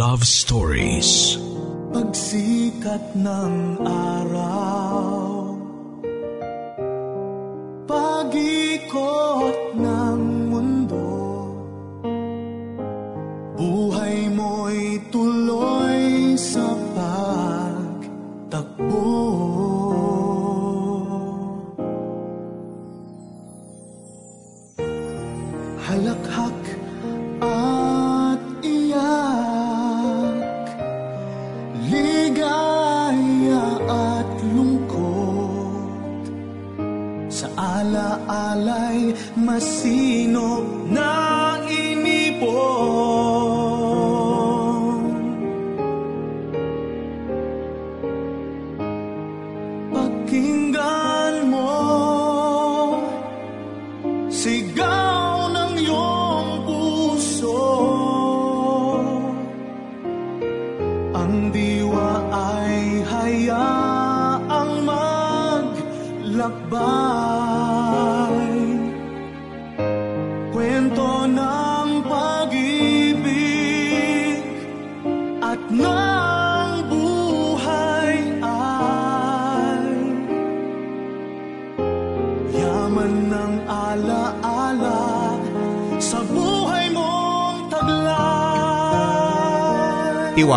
Love Stories. Pagsikat ng araw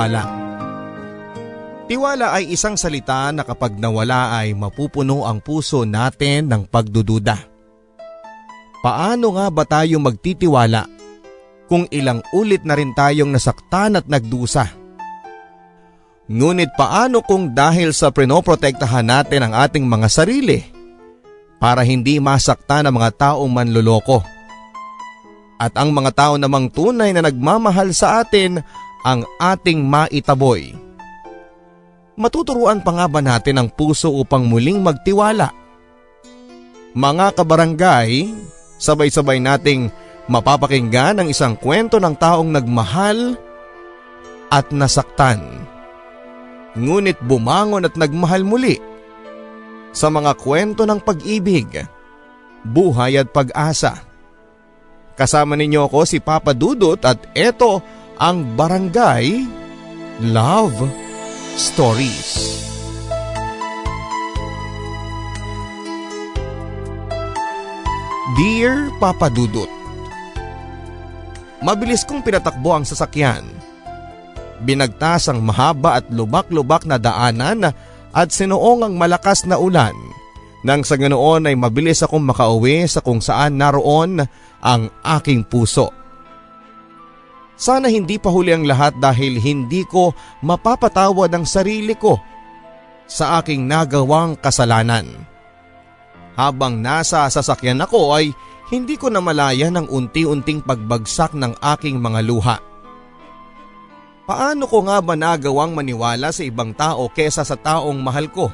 Tiwala Tiwala ay isang salita na kapag nawala ay mapupuno ang puso natin ng pagdududa. Paano nga ba tayo magtitiwala kung ilang ulit na rin tayong nasaktan at nagdusa? Ngunit paano kung dahil sa prinoprotektahan natin ang ating mga sarili para hindi masaktan ang mga taong manluloko? At ang mga tao namang tunay na nagmamahal sa atin ang ating maitaboy. Matuturuan pa nga ba natin ang puso upang muling magtiwala? Mga kabarangay, sabay-sabay nating mapapakinggan ang isang kwento ng taong nagmahal at nasaktan. Ngunit bumangon at nagmahal muli sa mga kwento ng pag-ibig, buhay at pag-asa. Kasama ninyo ako si Papa Dudut at ito ang Barangay Love Stories. Dear Papa Dudut Mabilis kong pinatakbo ang sasakyan. Binagtas ang mahaba at lubak-lubak na daanan at sinuong ang malakas na ulan nang sa ganoon ay mabilis akong makauwi sa kung saan naroon ang aking puso. Sana hindi pa huli ang lahat dahil hindi ko mapapatawad ang sarili ko sa aking nagawang kasalanan. Habang nasa sasakyan ako ay hindi ko namalaya ng unti-unting pagbagsak ng aking mga luha. Paano ko nga ba nagawang maniwala sa ibang tao kesa sa taong mahal ko?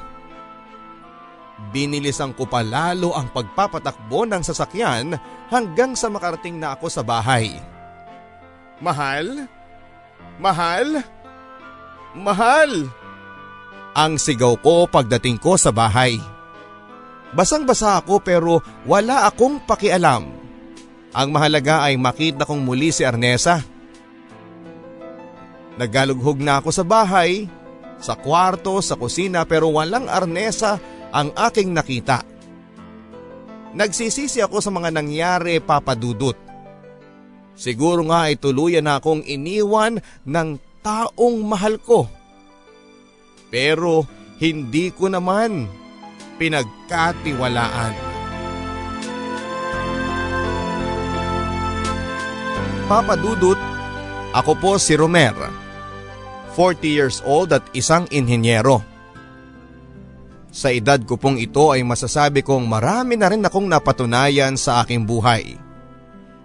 Binilisan ko pa lalo ang pagpapatakbo ng sasakyan hanggang sa makarating na ako sa bahay. Mahal? Mahal? Mahal! Ang sigaw ko pagdating ko sa bahay. Basang-basa ako pero wala akong pakialam. Ang mahalaga ay makita kong muli si Arnesa. Nagalughog na ako sa bahay, sa kwarto, sa kusina pero walang Arnesa ang aking nakita. Nagsisisi ako sa mga nangyari papadudot. Siguro nga ay tuluyan na akong iniwan ng taong mahal ko. Pero hindi ko naman pinagkatiwalaan. Papa Dudut, ako po si Romer. 40 years old at isang inhinyero. Sa edad ko pong ito ay masasabi kong marami na rin akong napatunayan sa aking buhay.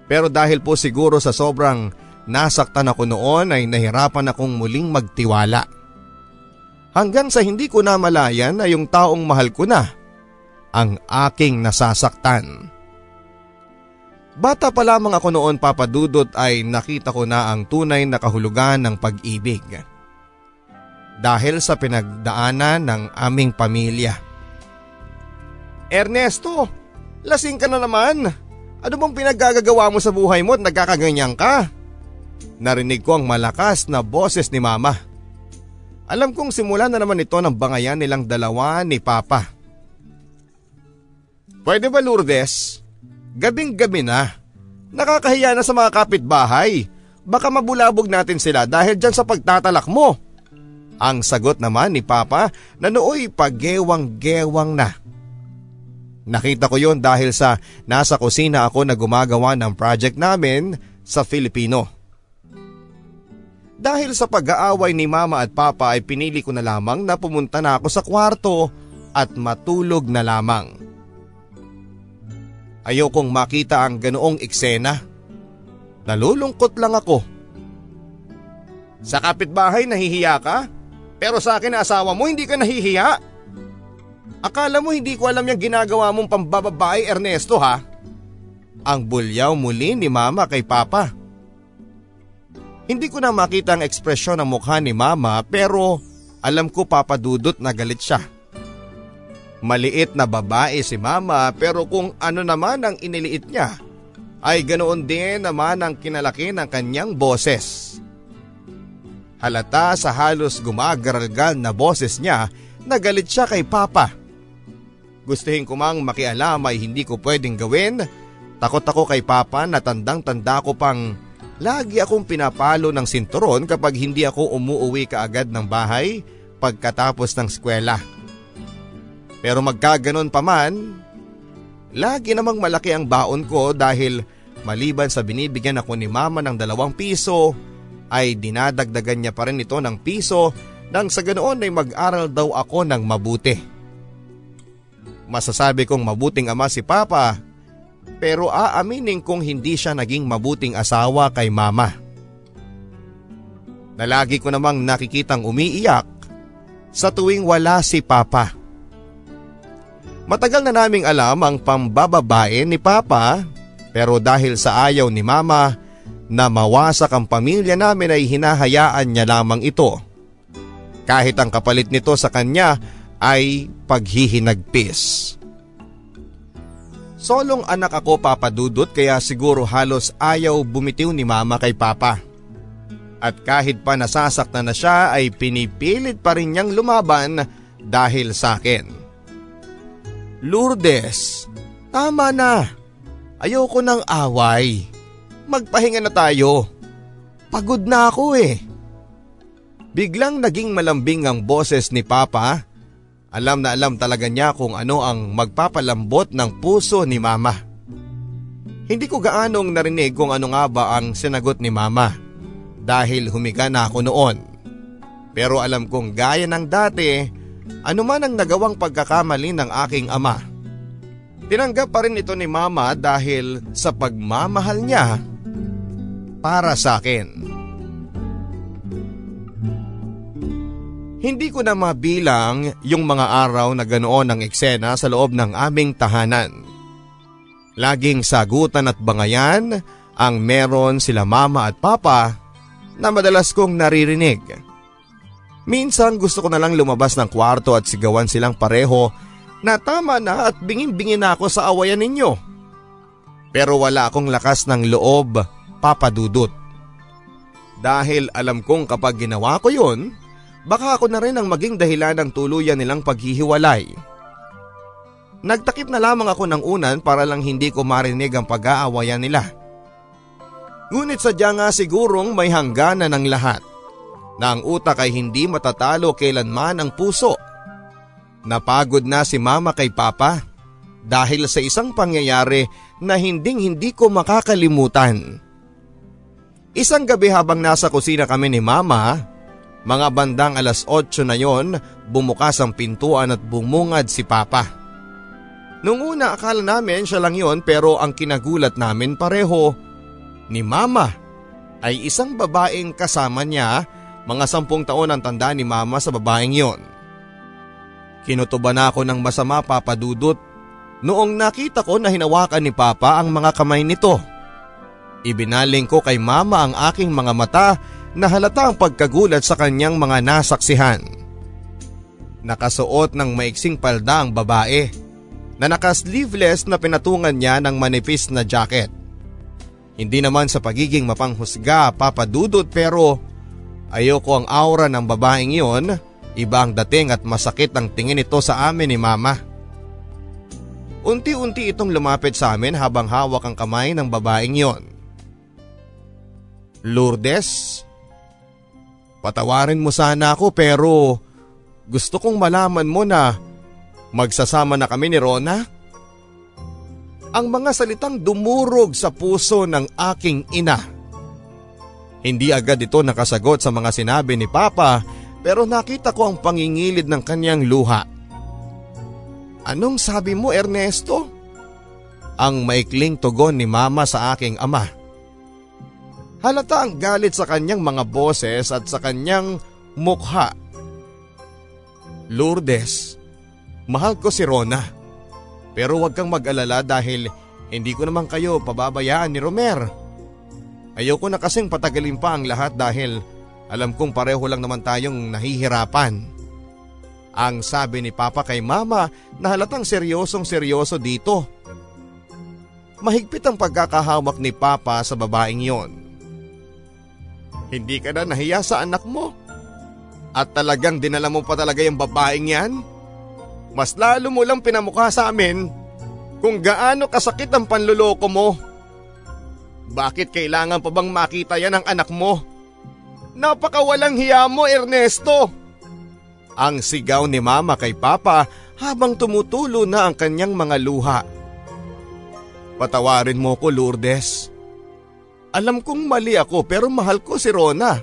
Pero dahil po siguro sa sobrang nasaktan ako noon ay nahirapan akong muling magtiwala. Hanggang sa hindi ko na malayan na yung taong mahal ko na ang aking nasasaktan. Bata pa lamang ako noon papadudot ay nakita ko na ang tunay na kahulugan ng pag-ibig dahil sa pinagdaanan ng aming pamilya. Ernesto, lasing ka na naman. Ano bang pinaggagawa mo sa buhay mo at nagkakaganyan ka? Narinig ko ang malakas na boses ni mama. Alam kong simula na naman ito ng bangayan nilang dalawa ni Papa. Pwede ba Lourdes? Gabing gabi na. Nakakahiya na sa mga kapitbahay. Baka mabulabog natin sila dahil dyan sa pagtatalak mo. Ang sagot naman ni Papa na nooy paggewang-gewang na. Nakita ko yon dahil sa nasa kusina ako na gumagawa ng project namin sa Filipino. Dahil sa pag-aaway ni Mama at Papa ay pinili ko na lamang na pumunta na ako sa kwarto at matulog na lamang. Ayokong makita ang ganoong eksena. Nalulungkot lang ako. Sa kapitbahay nahihiya ka? Pero sa akin na asawa mo hindi ka nahihiya. Akala mo hindi ko alam yung ginagawa mong pambababae Ernesto ha? Ang bulyaw muli ni mama kay papa. Hindi ko na makita ang ekspresyon ng mukha ni mama pero alam ko papadudot na galit siya. Maliit na babae si mama pero kung ano naman ang iniliit niya ay ganoon din naman ang kinalaki ng kanyang boses. Halata sa halos gumagaralgal na boses niya na galit siya kay Papa. Gustuhin ko mang makialam ay hindi ko pwedeng gawin. Takot ako kay Papa na tandang tanda ko pang lagi akong pinapalo ng sinturon kapag hindi ako umuuwi kaagad ng bahay pagkatapos ng eskwela. Pero magkaganon pa man, lagi namang malaki ang baon ko dahil maliban sa binibigyan ako ni mama ng dalawang piso, ay dinadagdagan niya pa rin ito ng piso nang sa ganoon ay mag-aral daw ako ng mabuti. Masasabi kong mabuting ama si Papa pero aaminin kong hindi siya naging mabuting asawa kay Mama. Nalagi ko namang nakikitang umiiyak sa tuwing wala si Papa. Matagal na naming alam ang pambababae ni Papa pero dahil sa ayaw ni Mama na mawasak ang pamilya namin ay hinahayaan niya lamang ito. Kahit ang kapalit nito sa kanya ay paghihinagpis. Solong anak ako papadudot kaya siguro halos ayaw bumitiw ni mama kay papa. At kahit pa nasasaktan na siya ay pinipilit pa rin niyang lumaban dahil sa akin. Lourdes, tama na. Ayoko ng away. Magpahinga na tayo. Pagod na ako eh. Biglang naging malambing ang boses ni Papa. Alam na alam talaga niya kung ano ang magpapalambot ng puso ni Mama. Hindi ko gaanong narinig kung ano nga ba ang sinagot ni Mama dahil humiga na ako noon. Pero alam kong gaya ng dati, anuman ang nagawang pagkakamali ng aking ama. Tinanggap pa rin ito ni Mama dahil sa pagmamahal niya para sa akin. Hindi ko na mabilang yung mga araw na ganoon ang eksena sa loob ng aming tahanan. Laging sagutan at bangayan ang meron sila mama at papa na madalas kong naririnig. Minsan gusto ko na lang lumabas ng kwarto at sigawan silang pareho na tama na at bingin-bingin na ako sa awayan ninyo. Pero wala akong lakas ng loob papadudot. Dahil alam kong kapag ginawa ko yun, baka ako na rin ang maging dahilan ng tuluyan nilang paghihiwalay. Nagtakip na lamang ako ng unan para lang hindi ko marinig ang pag-aawayan nila. Ngunit sadya nga sigurong may hangganan ng lahat na ang utak ay hindi matatalo kailanman ang puso. Napagod na si mama kay papa dahil sa isang pangyayari na hinding hindi ko makakalimutan. Isang gabi habang nasa kusina kami ni mama, Mga bandang alas 8 na yon, bumukas ang pintuan at bumungad si Papa. Nung una akala namin siya lang yon pero ang kinagulat namin pareho ni Mama ay isang babaeng kasama niya mga sampung taon ang tanda ni Mama sa babaeng yon. Kinutuban ako ng masama papadudot noong nakita ko na hinawakan ni Papa ang mga kamay nito. Ibinaling ko kay Mama ang aking mga mata na halata ang pagkagulat sa kanyang mga nasaksihan. Nakasuot ng maiksing palda ang babae na naka-sleeveless na pinatungan niya ng manipis na jacket. Hindi naman sa pagiging mapanghusga papadudot pero ayoko ang aura ng babaeng iyon, iba ang dating at masakit ang tingin ito sa amin ni mama. Unti-unti itong lumapit sa amin habang hawak ang kamay ng babaeng iyon. Lourdes, Patawarin mo sana ako pero gusto kong malaman mo na magsasama na kami ni Rona. Ang mga salitang dumurog sa puso ng aking ina. Hindi agad ito nakasagot sa mga sinabi ni Papa pero nakita ko ang pangingilid ng kanyang luha. Anong sabi mo Ernesto? Ang maikling tugon ni Mama sa aking ama. Halata ang galit sa kanyang mga boses at sa kanyang mukha. Lourdes, mahal ko si Rona. Pero huwag kang mag-alala dahil hindi ko naman kayo pababayaan ni Romer. Ayoko na kasing patagalin pa ang lahat dahil alam kong pareho lang naman tayong nahihirapan. Ang sabi ni Papa kay Mama na halatang seryosong seryoso dito. Mahigpit ang pagkakahawak ni Papa sa babaeng yon. Hindi ka na nahiya sa anak mo. At talagang dinala mo pa talaga yung babaeng yan? Mas lalo mo lang pinamukha sa amin kung gaano kasakit ang panluloko mo. Bakit kailangan pa bang makita yan ng anak mo? Napakawalang hiya mo Ernesto! Ang sigaw ni mama kay papa habang tumutulo na ang kanyang mga luha. Patawarin mo ko Lourdes. Alam kong mali ako pero mahal ko si Rona.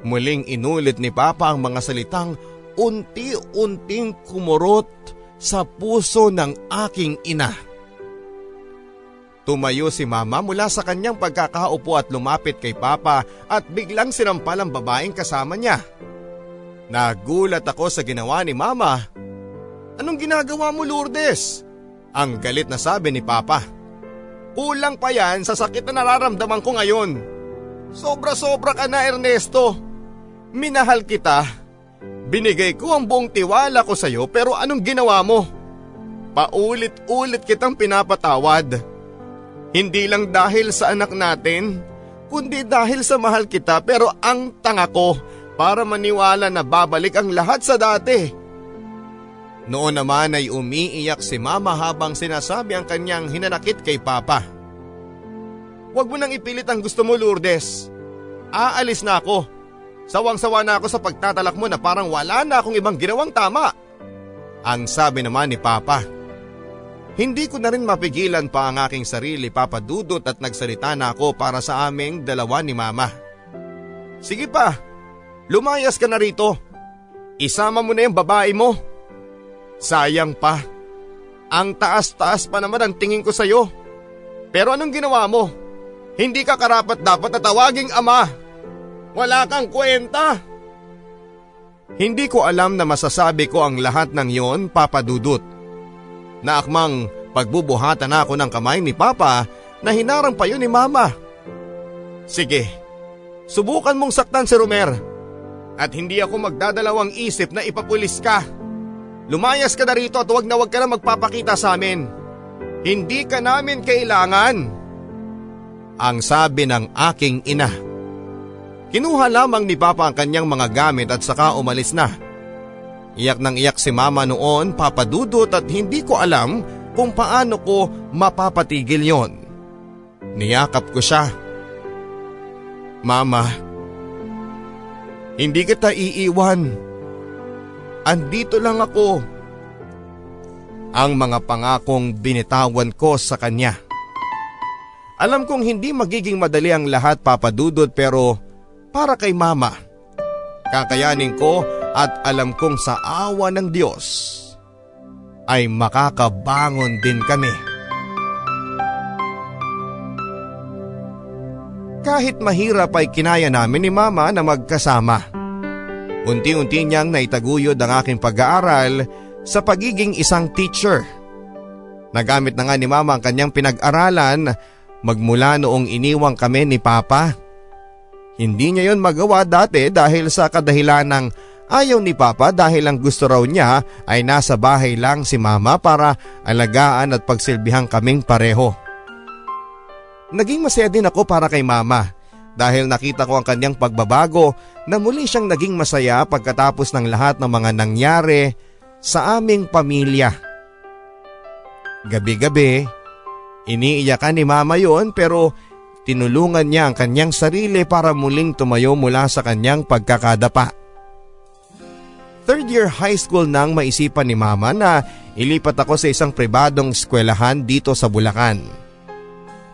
Muling inulit ni Papa ang mga salitang unti-unting kumurot sa puso ng aking ina. Tumayo si Mama mula sa kanyang pagkakaupo at lumapit kay Papa at biglang sinampal ang babaeng kasama niya. Nagulat ako sa ginawa ni Mama. Anong ginagawa mo Lourdes? Ang galit na sabi ni Papa. Kulang pa yan sa sakit na nararamdaman ko ngayon. Sobra-sobra ka na Ernesto. Minahal kita. Binigay ko ang buong tiwala ko sa iyo pero anong ginawa mo? Paulit-ulit kitang pinapatawad. Hindi lang dahil sa anak natin, kundi dahil sa mahal kita pero ang tanga ko para maniwala na babalik ang lahat sa dati. Noon naman ay umiiyak si mama habang sinasabi ang kanyang hinanakit kay papa. Huwag mo nang ipilit ang gusto mo Lourdes. Aalis na ako. Sawang-sawa na ako sa pagtatalak mo na parang wala na akong ibang ginawang tama. Ang sabi naman ni Papa. Hindi ko na rin mapigilan pa ang aking sarili papadudot at nagsalita na ako para sa aming dalawa ni Mama. Sige pa, lumayas ka na rito. Isama mo na yung babae mo. Sayang pa. Ang taas-taas pa naman ang tingin ko sa'yo. Pero anong ginawa mo? Hindi ka karapat dapat na tawaging ama. Wala kang kwenta. Hindi ko alam na masasabi ko ang lahat ng yon, Papa Dudut. Naakmang pagbubuhatan ako ng kamay ni Papa na hinarang pa yun ni Mama. Sige, subukan mong saktan si Romer at hindi ako magdadalawang isip na ipapulis ka. Lumayas ka na rito at huwag na huwag ka na magpapakita sa amin. Hindi ka namin kailangan. Ang sabi ng aking ina. Kinuha lamang ni Papa ang kanyang mga gamit at saka umalis na. Iyak nang iyak si Mama noon papadudot at hindi ko alam kung paano ko mapapatigil yon. Niyakap ko siya. Mama, hindi kita iiwan. Andito lang ako. Ang mga pangakong binitawan ko sa kanya. Alam kong hindi magiging madali ang lahat papadudod pero para kay mama. Kakayanin ko at alam kong sa awa ng Diyos ay makakabangon din kami. Kahit mahirap ay kinaya namin ni Mama na magkasama. Unti-unti niyang naitaguyod ang aking pag-aaral sa pagiging isang teacher. Nagamit na nga ni Mama ang kanyang pinag-aralan magmula noong iniwang kami ni Papa. Hindi niya yon magawa dati dahil sa kadahilan ng ayaw ni Papa dahil ang gusto raw niya ay nasa bahay lang si Mama para alagaan at pagsilbihang kaming pareho. Naging masaya din ako para kay Mama dahil nakita ko ang kanyang pagbabago na muli siyang naging masaya pagkatapos ng lahat ng mga nangyari sa aming pamilya. Gabi-gabi, iniiyakan ni Mama yon pero Tinulungan niya ang kanyang sarili para muling tumayo mula sa kanyang pagkakadapa. Third year high school nang maisipan ni mama na ilipat ako sa isang pribadong eskwelahan dito sa Bulacan.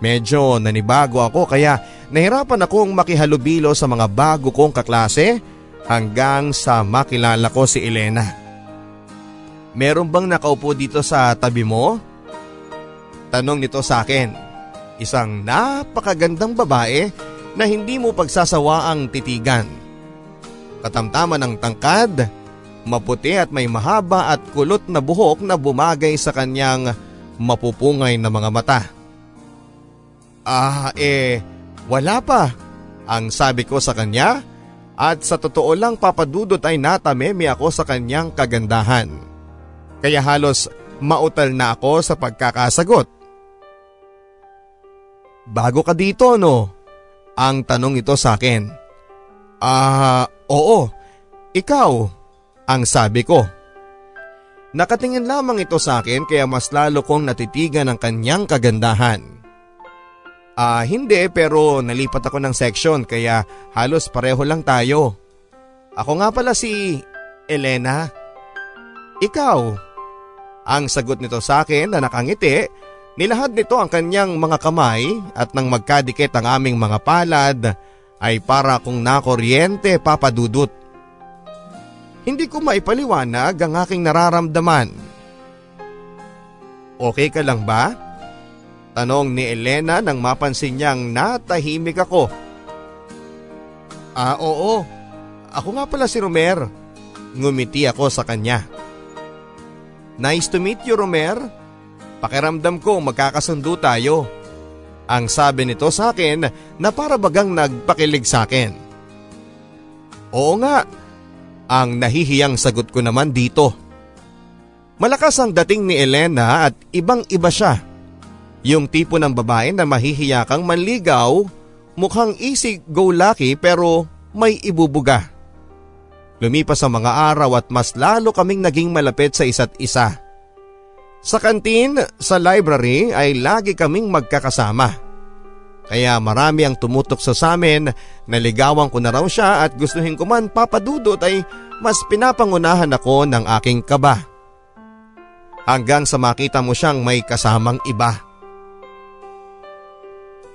Medyo nanibago ako kaya nahirapan akong makihalubilo sa mga bago kong kaklase hanggang sa makilala ko si Elena. Meron bang nakaupo dito sa tabi mo? Tanong nito sa akin. Isang napakagandang babae na hindi mo pagsasawaang titigan. Katamtaman ng tangkad, maputi at may mahaba at kulot na buhok na bumagay sa kanyang mapupungay na mga mata. Ah, eh, wala pa, ang sabi ko sa kanya at sa totoo lang papadudot ay natameme ako sa kanyang kagandahan. Kaya halos mautal na ako sa pagkakasagot. Bago ka dito no? Ang tanong ito sa akin. Ah, oo. Ikaw, ang sabi ko. Nakatingin lamang ito sa akin kaya mas lalo kong natitigan ang kanyang kagandahan. Ah, hindi pero nalipat ako ng section kaya halos pareho lang tayo. Ako nga pala si Elena. Ikaw. Ang sagot nito sa akin na nakangiti Nilahad nito ang kanyang mga kamay at nang magkadikit ang aming mga palad ay para kung nakuryente papadudot. Hindi ko maipaliwanag ang aking nararamdaman. Okay ka lang ba? Tanong ni Elena nang mapansin niyang natahimik ako. Ah oo, ako nga pala si Romer. Ngumiti ako sa kanya. Nice to meet you Romer. Pakiramdam ko magkakasundo tayo. Ang sabi nito sa akin na para bagang nagpakilig sa akin. Oo nga, ang nahihiyang sagot ko naman dito. Malakas ang dating ni Elena at ibang iba siya. Yung tipo ng babae na mahihiya kang manligaw, mukhang easy go lucky pero may ibubuga. Lumipas ang mga araw at mas lalo kaming naging malapit sa isa't isa. Sa kantin, sa library ay lagi kaming magkakasama. Kaya marami ang tumutok sa samin, naligawan ko na raw siya at gustuhin ko man papadudot ay mas pinapangunahan ako ng aking kaba. Hanggang sa makita mo siyang may kasamang iba.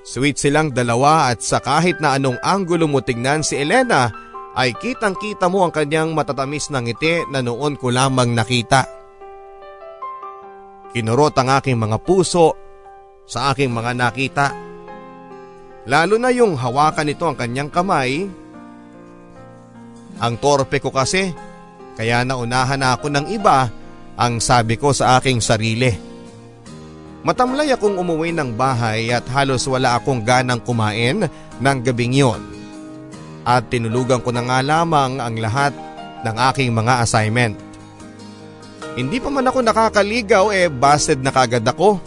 Sweet silang dalawa at sa kahit na anong anggulo mo tingnan si Elena ay kitang kita mo ang kanyang matatamis na ngiti na noon ko lamang nakita. Kinurot ang aking mga puso sa aking mga nakita. Lalo na yung hawakan nito ang kanyang kamay. Ang torpe ko kasi, kaya naunahan na ako ng iba ang sabi ko sa aking sarili. Matamlay akong umuwi ng bahay at halos wala akong ganang kumain ng gabing yon. At tinulugan ko na nga lamang ang lahat ng aking mga assignment. Hindi pa man ako nakakaligaw eh busted na kagad ako.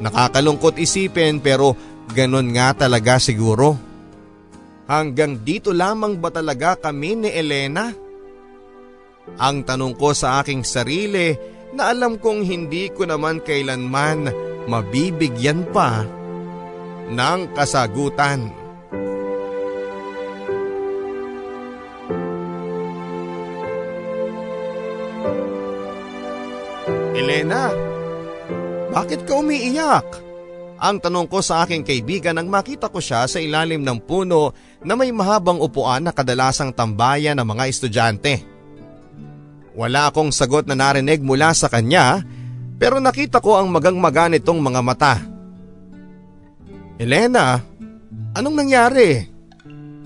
Nakakalungkot isipin pero ganon nga talaga siguro. Hanggang dito lamang ba talaga kami ni Elena? Ang tanong ko sa aking sarili na alam kong hindi ko naman kailanman mabibigyan pa ng kasagutan. Elena, bakit ka umiiyak? Ang tanong ko sa aking kaibigan nang makita ko siya sa ilalim ng puno na may mahabang upuan na kadalasang tambayan ng mga estudyante. Wala akong sagot na narinig mula sa kanya pero nakita ko ang magang-maga nitong mga mata. Elena, anong nangyari?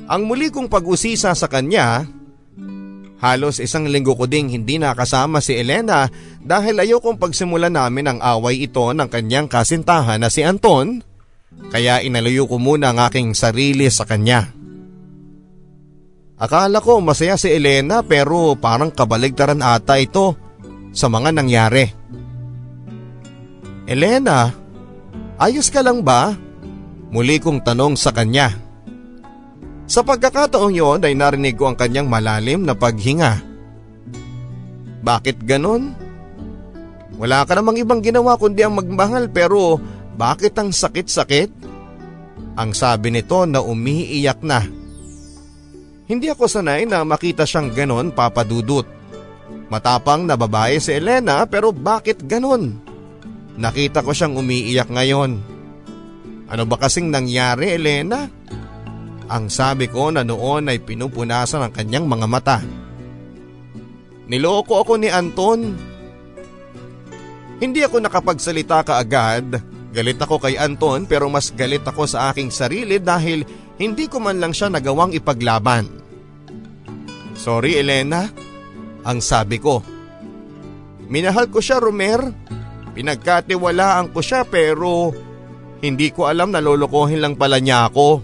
Ang muli kong pag-usisa sa kanya, halos isang linggo ko ding hindi nakasama si Elena dahil ayokong pagsimula namin ang away ito ng kanyang kasintahan na si Anton, kaya inalayo ko muna ang aking sarili sa kanya. Akala ko masaya si Elena pero parang kabaligtaran ata ito sa mga nangyari. Elena, ayos ka lang ba? Muli kong tanong sa kanya. Sa pagkakataong yon ay narinig ko ang kanyang malalim na paghinga. Bakit ganon? Wala ka namang ibang ginawa kundi ang magmahal pero bakit ang sakit-sakit? Ang sabi nito na umiiyak na. Hindi ako sanay na makita siyang ganon papadudot. Matapang na babae si Elena pero bakit ganon? Nakita ko siyang umiiyak ngayon. Ano ba kasing nangyari Elena? Ang sabi ko na noon ay pinupunasan ang kanyang mga mata. Niloko ako ni Anton. Hindi ako nakapagsalita kaagad. Galit ako kay Anton pero mas galit ako sa aking sarili dahil hindi ko man lang siya nagawang ipaglaban. Sorry Elena, ang sabi ko. Minahal ko siya Romer. Pinagkatiwalaan ko siya pero hindi ko alam na lolokohin lang pala niya ako.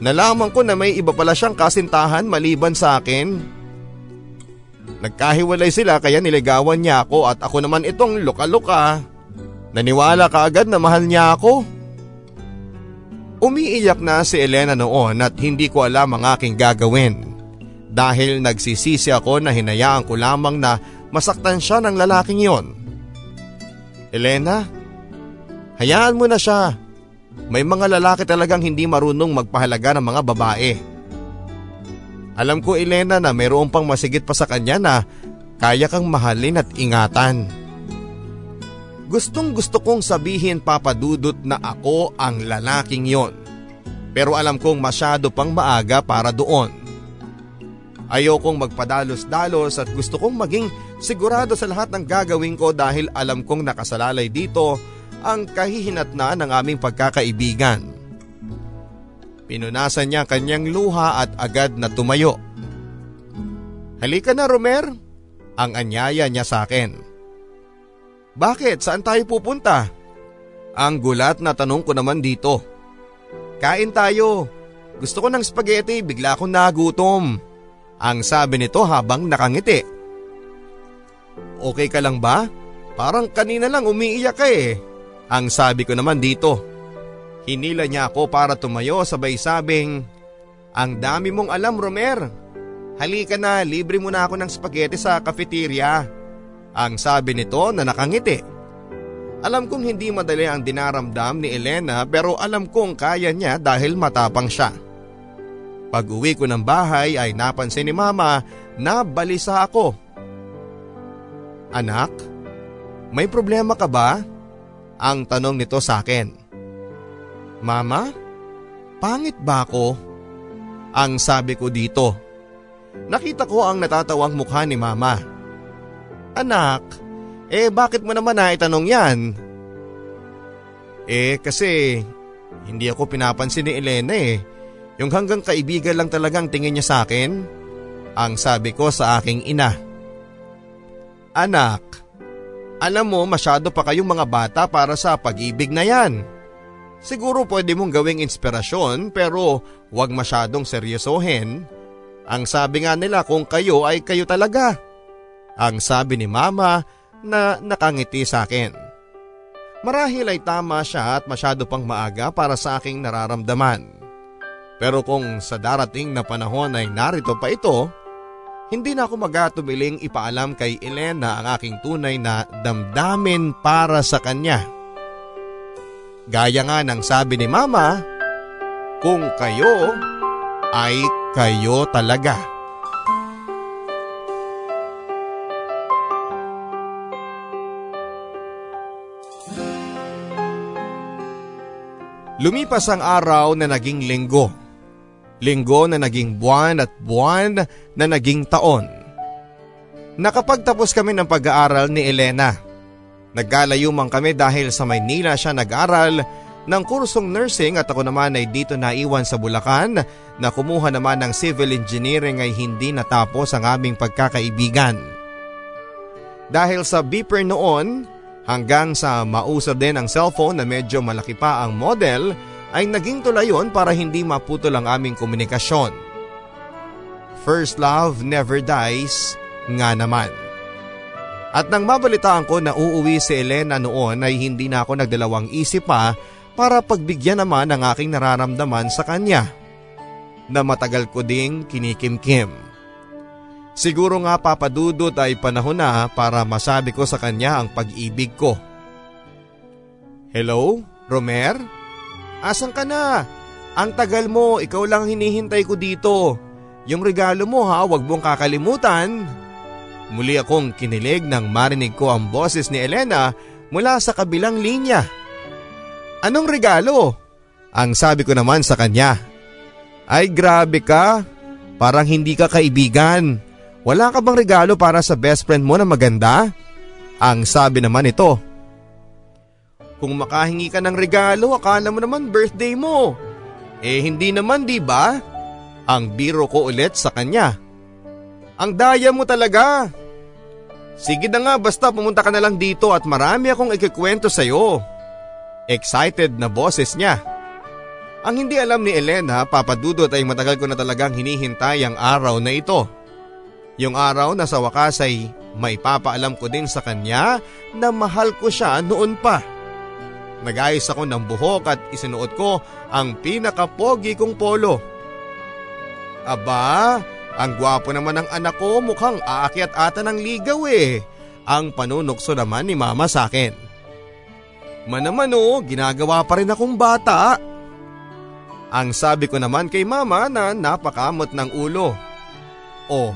Nalaman ko na may iba pala siyang kasintahan maliban sa akin. Nagkahiwalay sila kaya niligawan niya ako at ako naman itong luka-luka. Naniwala ka agad na mahal niya ako. Umiiyak na si Elena noon at hindi ko alam ang aking gagawin. Dahil nagsisisi ako na hinayaan ko lamang na masaktan siya ng lalaking yon. Elena, hayaan mo na siya. May mga lalaki talagang hindi marunong magpahalaga ng mga babae. Alam ko Elena na mayroon pang masigit pa sa kanya na kaya kang mahalin at ingatan. Gustong gusto kong sabihin papadudot na ako ang lalaking yon. Pero alam kong masyado pang maaga para doon. Ayokong magpadalos-dalos at gusto kong maging sigurado sa lahat ng gagawin ko dahil alam kong nakasalalay dito ang kahihinatnan ng aming pagkakaibigan. Pinunasan niya kanyang luha at agad na tumayo. Halika na Romer, ang anyaya niya sa akin. Bakit? Saan tayo pupunta? Ang gulat na tanong ko naman dito. Kain tayo. Gusto ko ng spaghetti, bigla akong nagutom. Ang sabi nito habang nakangiti. Okay ka lang ba? Parang kanina lang umiiyak ka eh. Ang sabi ko naman dito. Hinila niya ako para tumayo sabay sabing, Ang dami mong alam Romer. Halika na, libre mo na ako ng spaghetti sa cafeteria. Ang sabi nito na nakangiti. Alam kong hindi madali ang dinaramdam ni Elena pero alam kong kaya niya dahil matapang siya. Pag uwi ko ng bahay ay napansin ni mama na balisa ako. Anak, may problema ka ba? Ang tanong nito sa akin. Mama, pangit ba ako? Ang sabi ko dito. Nakita ko ang natatawang mukha ni mama. Anak, eh bakit mo naman naitanong yan? Eh kasi hindi ako pinapansin ni Elena eh. Yung hanggang kaibigan lang talagang tingin niya sa akin, ang sabi ko sa aking ina. Anak, alam mo masyado pa kayong mga bata para sa pag-ibig na yan. Siguro pwede mong gawing inspirasyon pero huwag masyadong seryosohin. Ang sabi nga nila kung kayo ay kayo talaga. Ang sabi ni mama na nakangiti sa akin. Marahil ay tama siya at masyado pang maaga para sa aking nararamdaman. Pero kung sa darating na panahon ay narito pa ito, hindi na ako magatumiling ipaalam kay Elena ang aking tunay na damdamin para sa kanya. Gaya nga ng sabi ni Mama, kung kayo ay kayo talaga. Lumipas ang araw na naging linggo. Linggo na naging buwan at buwan na naging taon. Nakapagtapos kami ng pag-aaral ni Elena. Nagkalayo man kami dahil sa Maynila siya nag-aral ng kursong nursing at ako naman ay dito naiwan sa Bulacan na kumuha naman ng civil engineering ay hindi natapos ang aming pagkakaibigan. Dahil sa beeper noon hanggang sa mausap din ang cellphone na medyo malaki pa ang model ay naging tulayon para hindi maputol ang aming komunikasyon. First love never dies nga naman. At nang mabalitaan ko na uuwi si Elena noon ay hindi na ako nagdalawang isip pa para pagbigyan naman ng aking nararamdaman sa kanya na matagal ko ding kinikimkim. Siguro nga papadudot ay panahon na para masabi ko sa kanya ang pag-ibig ko. Hello, Romer? Asan ka na? Ang tagal mo, ikaw lang hinihintay ko dito. Yung regalo mo ha, wag mong kakalimutan. Muli akong kinilig nang marinig ko ang boses ni Elena mula sa kabilang linya. Anong regalo? Ang sabi ko naman sa kanya. Ay grabe ka, parang hindi ka kaibigan. Wala ka bang regalo para sa best friend mo na maganda? Ang sabi naman ito. Kung makahingi ka ng regalo, akala mo naman birthday mo. Eh hindi naman di ba? Ang biro ko ulit sa kanya. Ang daya mo talaga. Sige na nga basta pumunta ka na lang dito at marami akong ikikwento sa'yo. Excited na boses niya. Ang hindi alam ni Elena, papadudot ay matagal ko na talagang hinihintay ang araw na ito. Yung araw na sa wakas ay maipapaalam ko din sa kanya na mahal ko siya noon pa. Nagayos ako ng buhok at isinuot ko ang pinakapogi kong polo. Aba, ang gwapo naman ng anak ko mukhang aakyat ata ng ligaw eh. Ang panunokso naman ni mama sa akin. Manaman o, ginagawa pa rin akong bata. Ang sabi ko naman kay mama na napakamot ng ulo. Oh,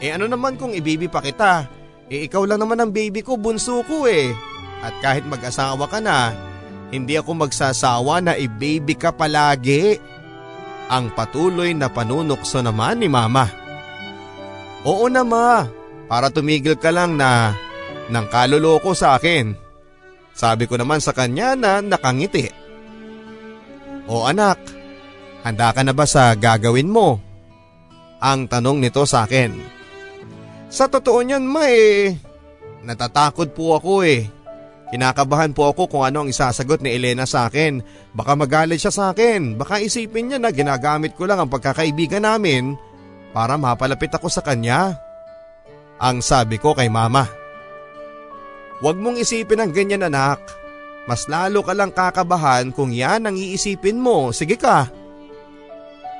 eh ano naman kung ibibi pa kita? Eh ikaw lang naman ang baby ko, bunso ko eh. At kahit mag-asawa ka na, hindi ako magsasawa na i-baby ka palagi. Ang patuloy na panunokso naman ni mama. Oo na ma, para tumigil ka lang na nang kaluloko sa akin. Sabi ko naman sa kanya na nakangiti. O anak, handa ka na ba sa gagawin mo? Ang tanong nito sa akin. Sa totoo niyan ma eh, natatakot po ako eh. Kinakabahan po ako kung ano ang isasagot ni Elena sa akin. Baka magalit siya sa akin. Baka isipin niya na ginagamit ko lang ang pagkakaibigan namin para mapalapit ako sa kanya. Ang sabi ko kay mama. Huwag mong isipin ang ganyan anak. Mas lalo ka lang kakabahan kung yan ang iisipin mo. Sige ka.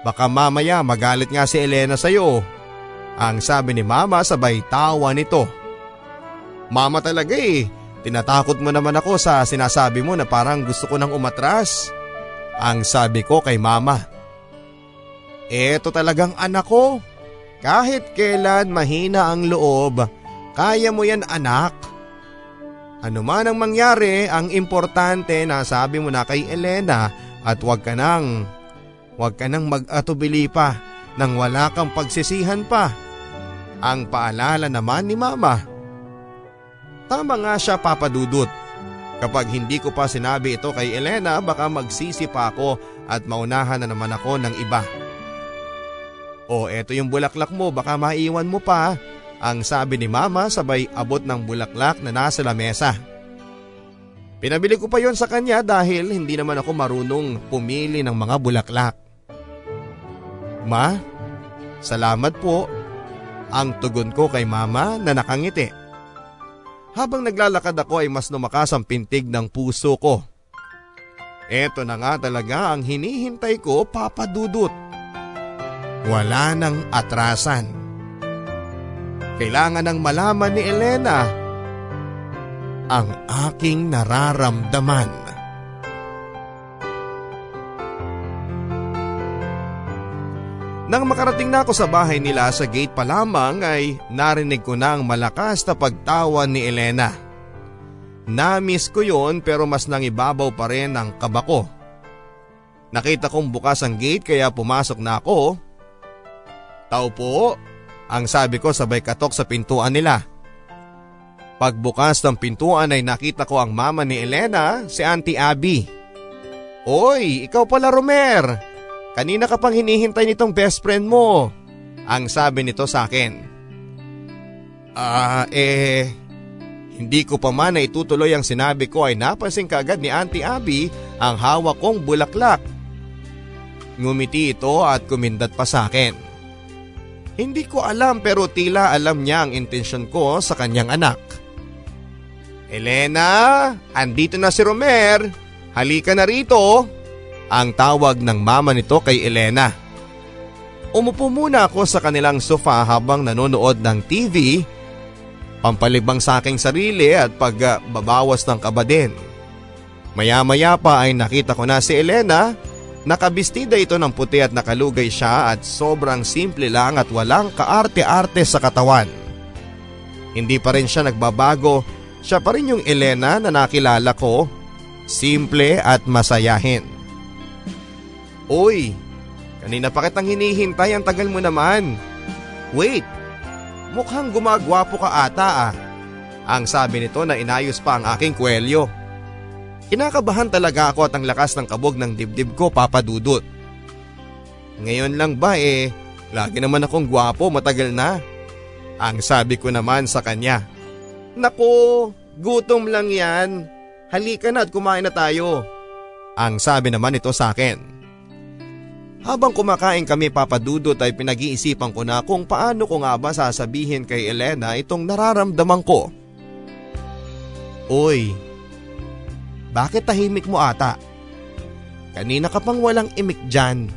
Baka mamaya magalit nga si Elena sa'yo. Ang sabi ni mama sabay tawa nito. Mama talaga eh. Tinatakot mo naman ako sa sinasabi mo na parang gusto ko nang umatras. Ang sabi ko kay mama. Eto talagang anak ko. Kahit kailan mahina ang loob, kaya mo yan anak. Ano man ang mangyari, ang importante na sabi mo na kay Elena at wag ka nang, wag ka nang mag-atubili pa nang wala kang pagsisihan pa. Ang paalala naman ni mama. Tama nga siya papadudot. Kapag hindi ko pa sinabi ito kay Elena baka magsisi pa ako at maunahan na naman ako ng iba. O eto yung bulaklak mo baka maiwan mo pa. Ang sabi ni mama sabay abot ng bulaklak na nasa lamesa. Pinabili ko pa yon sa kanya dahil hindi naman ako marunong pumili ng mga bulaklak. Ma, salamat po. Ang tugon ko kay mama na nakangiti. Habang naglalakad ako ay mas lumakas ang pintig ng puso ko. Eto na nga talaga ang hinihintay ko papadudot. Wala nang atrasan. Kailangan ng malaman ni Elena ang aking nararamdaman. Nang makarating na ako sa bahay nila sa gate pa lamang ay narinig ko na ang malakas na pagtawa ni Elena. Namiss ko yon pero mas nangibabaw pa rin ang kaba ko. Nakita kong bukas ang gate kaya pumasok na ako. Tao po, ang sabi ko sabay katok sa pintuan nila. Pagbukas ng pintuan ay nakita ko ang mama ni Elena, si Auntie Abby. Oy, ikaw pala Romer. Kanina ka pang hinihintay nitong best friend mo. Ang sabi nito sa akin. Ah, eh, hindi ko pa man na itutuloy ang sinabi ko ay napansin kaagad ni Auntie Abby ang hawak kong bulaklak. Ngumiti ito at kumindat pa sa akin. Hindi ko alam pero tila alam niya ang intensyon ko sa kanyang anak. Elena, andito na si Romer. Halika na rito. Ang tawag ng mama nito kay Elena. Umupo muna ako sa kanilang sofa habang nanonood ng TV. Pampalibang sa aking sarili at pagbabawas ng kaba din. Maya-maya pa ay nakita ko na si Elena. Nakabistida ito ng puti at nakalugay siya at sobrang simple lang at walang kaarte-arte sa katawan. Hindi pa rin siya nagbabago siya pa rin yung Elena na nakilala ko. Simple at masayahin. Uy, kanina pa kitang hinihintay ang tagal mo naman. Wait, mukhang gumagwapo ka ata ah. Ang sabi nito na inayos pa ang aking kwelyo. Kinakabahan talaga ako at ang lakas ng kabog ng dibdib ko papadudot. Ngayon lang ba eh, lagi naman akong gwapo matagal na. Ang sabi ko naman sa kanya. Nako, gutom lang yan. Halika na at kumain na tayo. Ang sabi naman ito sa akin. Habang kumakain kami papadudot ay pinag-iisipan ko na kung paano ko nga ba sasabihin kay Elena itong nararamdaman ko. Uy, bakit tahimik mo ata? Kanina ka pang walang imik dyan.